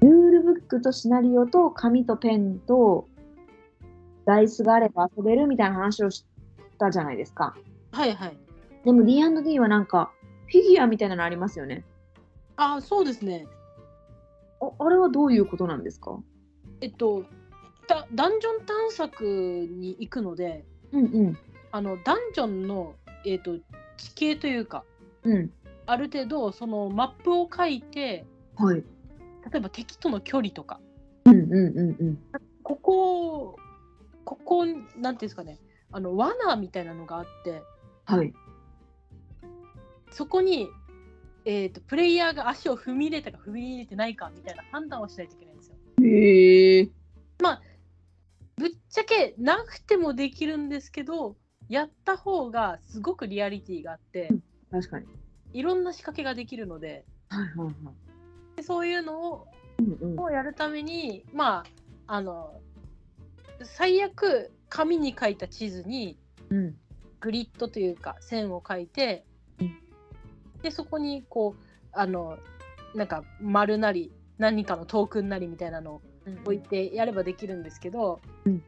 ルールブックとシナリオと紙とペンとダイスがあれば遊べるみたいな話をしたじゃないですか。はいはい。でも D&D はなんか、フィギュアみたいなのありますよね。ああ、そうですね。ああれはどういうことなんですか？えっと、ダダンジョン探索に行くので、うんうん。あのダンジョンの、えっと地形というか、うん。ある程度そのマップを書いて、はい。例えば敵との距離とか、うんうんうんうん。ここ、ここ、なんていうんですかね、あの罠みたいなのがあって、はい。そこに、えっとプレイヤーが足を踏み入れたか踏み入れてないかみたいな判断をしないといけないんですよ。へえ。でなくてもできるんですけどやった方がすごくリアリティがあって確かに。いろんな仕掛けができるのではいはいはい。でそういうのをうんうん。をやるためにまああの最悪紙に書いた地図にうん。グリッドというか線を書いて、うんでそこにこうあのなんか丸なり何かのトークンなりみたいなのを置いてやればできるんですけど、うん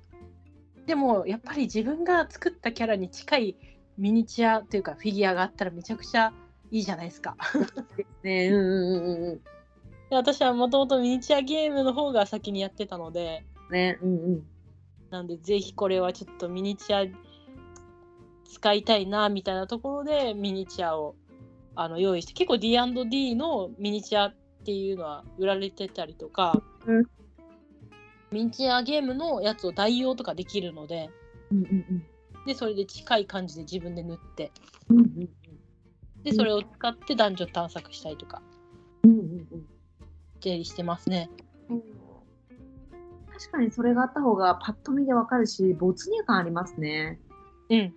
でもやっぱり自分が作ったキャラに近いミニチュアというかフィギュアがあったらめちゃくちゃいいじゃないですか。ねうんうんうんうん。で私はもともとミニチュアゲームの方が先にやってたのでねうんうん。なんでぜひこれはちょっとミニチュア使いたいなみたいなところでミニチュアをあの用意して結構 D&D のミニチュアっていうのは売られてたりとか、うんミニチュアゲームのやつを代用とかできるのでうんうんでそれで近い感じで自分で塗ってうん。うんうんでそれを使ってダンジョン探索したりとかうん。うんうん整理してますね。うん。確かにそれがあった方がパッと見でわかるし、没入感ありますね。うん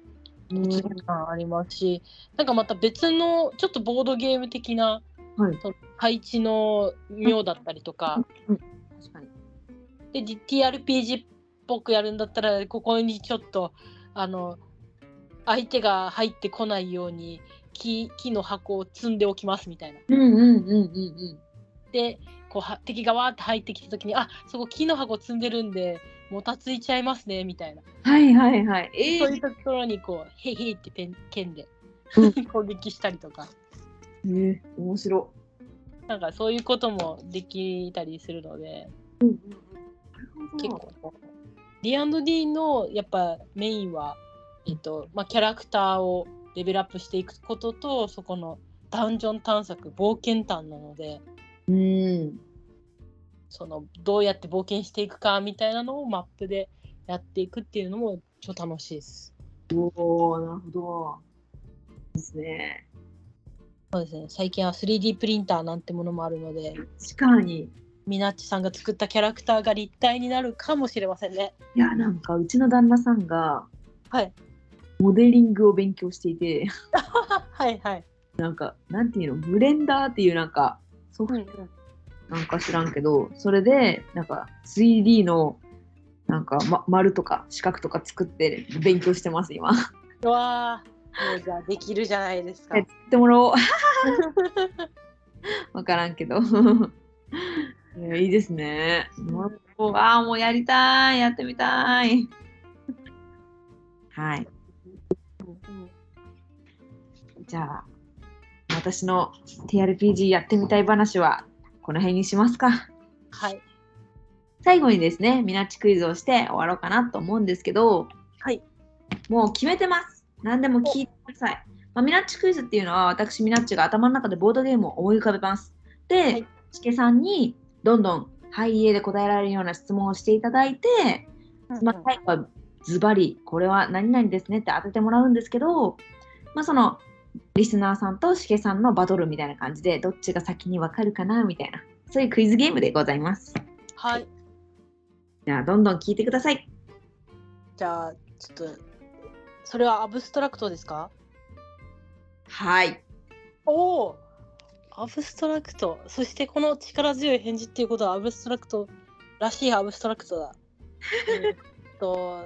うん没入感ありますしなんかまた別のちょっとボードゲーム的なはい。配置の妙だったりとか、確かに。で TRPG っぽくやるんだったらここにちょっとあの相手が入ってこないように木木の箱を積んでおきますみたいな。うんうんうんうんでこうは敵がわーって入ってきた時にあそこ木の箱積んでるんでもたついちゃいますねみたいな、うん。はいはいはい。えそういうところにこうへいへいってペン剣でうん <laughs> 攻撃したりとかえー、面白。なんかそういうこともできたりするのでうん。結構 D&D のやっぱメインは、えっとまあ、キャラクターをレベルアップしていくこととそこのダンジョン探索冒険探なのでうん。そのどうやって冒険していくかみたいなのをマップでやっていくっていうのも超楽しいです。おおなるほど。ですね。そうですね最近は 3D プリンターなんてものもあるので確かに。みなっちさんが作ったキャラクターが立体になるかもしれませんね。いや、なんかうちの旦那さんがはいモデリングを勉強していて、<laughs> はいはい。なんか、なんていうの、ブレンダーっていうなんか、ソフうんトなんか知らんけど、それで、なんか 3D のなんか、ま、丸とか四角とか作って勉強してます、今。うわーもうじゃあできるじゃないですかや。ってもらおう。わからんけど。いやいいですね。わあ、もうやりたい。やってみたい。<laughs> はい。うんじゃあ、私の TRPG やってみたい話はこの辺にしますか。はい。最後にですね、ミナッチクイズをして終わろうかなと思うんですけど、はい。もう決めてます。何でも聞いてください。まあ、ミナッチクイズっていうのは、私、ミナッチが頭の中でボードゲームを思い浮かべます。で、はいしけさんにどんどんはい家で答えられるような質問をしていただいて、まあ、最後はズバリ、これは何々ですねって当ててもらうんですけど、まあ、その、リスナーさんとしげさんのバトルみたいな感じで、どっちが先にわかるかなみたいな、そういうクイズゲームでございます。はい。じゃあ、どんどん聞いてください。じゃあちょっとそれはアブストラクトですか？はい。おお。アブストラクト。そしてこの力強い返事っていうことはアブストラクトらしいアブストラクトだ。<laughs> えっと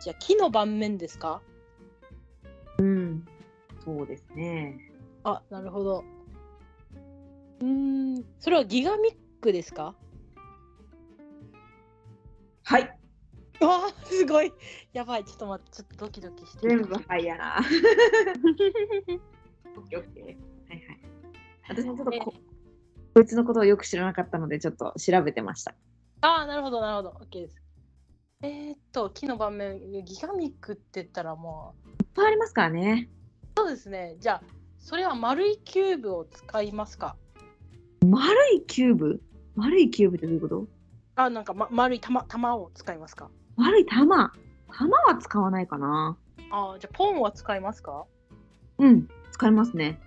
じゃあ木の盤面ですか？うん。そうですね。あ、なるほど。うーん、それはギガミックですか？はい。うわあ、すごい。やばい、ちょっと待って、ちょっとドキドキしてる。全部はいやな。<laughs> オッケーオッケー。私もちょっとこ、こいつのことをよく知らなかったので、ちょっと調べてました。ああ、なるほど、なるほど。OK です。えー、っと、木の盤面、ギガミックって言ったらもう、いっぱいありますからね。そうですね。じゃあ、それは丸いキューブを使いますか？丸いキューブ？丸いキューブってどういうこと？あ、なんか、ま、丸い玉玉を使いますか？丸い玉？玉は使わないかなあーじゃあ、ポンは使いますか？うん、使いますね。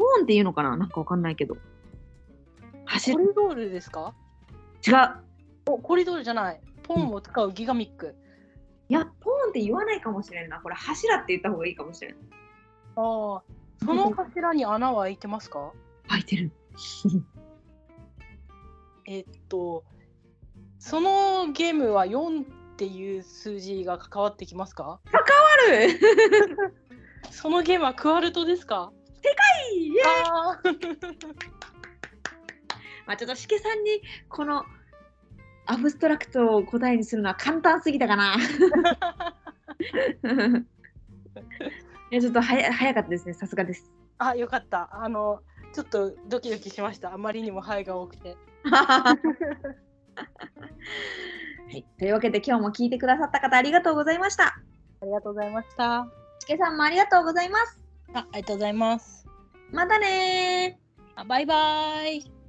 ポーンっていうのかな？なんかわかんないけど。走るコリドールですか？違う。お、コリドールじゃない。ポンを使うギガミック。いや、ポーンって言わないかもしれんな。これ、柱って言った方がいいかもしれん。ああ、その柱に穴は開いてますか？開いてる。<laughs> えっと、そのゲームは4っていう数字が関わってきますか？ある <laughs> そのゲームはクワルトですか？イエーイあ <laughs> まあちょっとしけさんにこのアブストラクトを答えにするのは簡単すぎたかな。<laughs> いやちょっとはや早かったですね、さすがです。あ、よかった。あの、ちょっとドキドキしました。あまりにもハエが多くて。<laughs> はい、というわけで今日も聞いてくださった方ありがとうございました。ありがとうございました。しけさんもありがとうございます。あ、ありがとうございます。またねー。あバイバイ。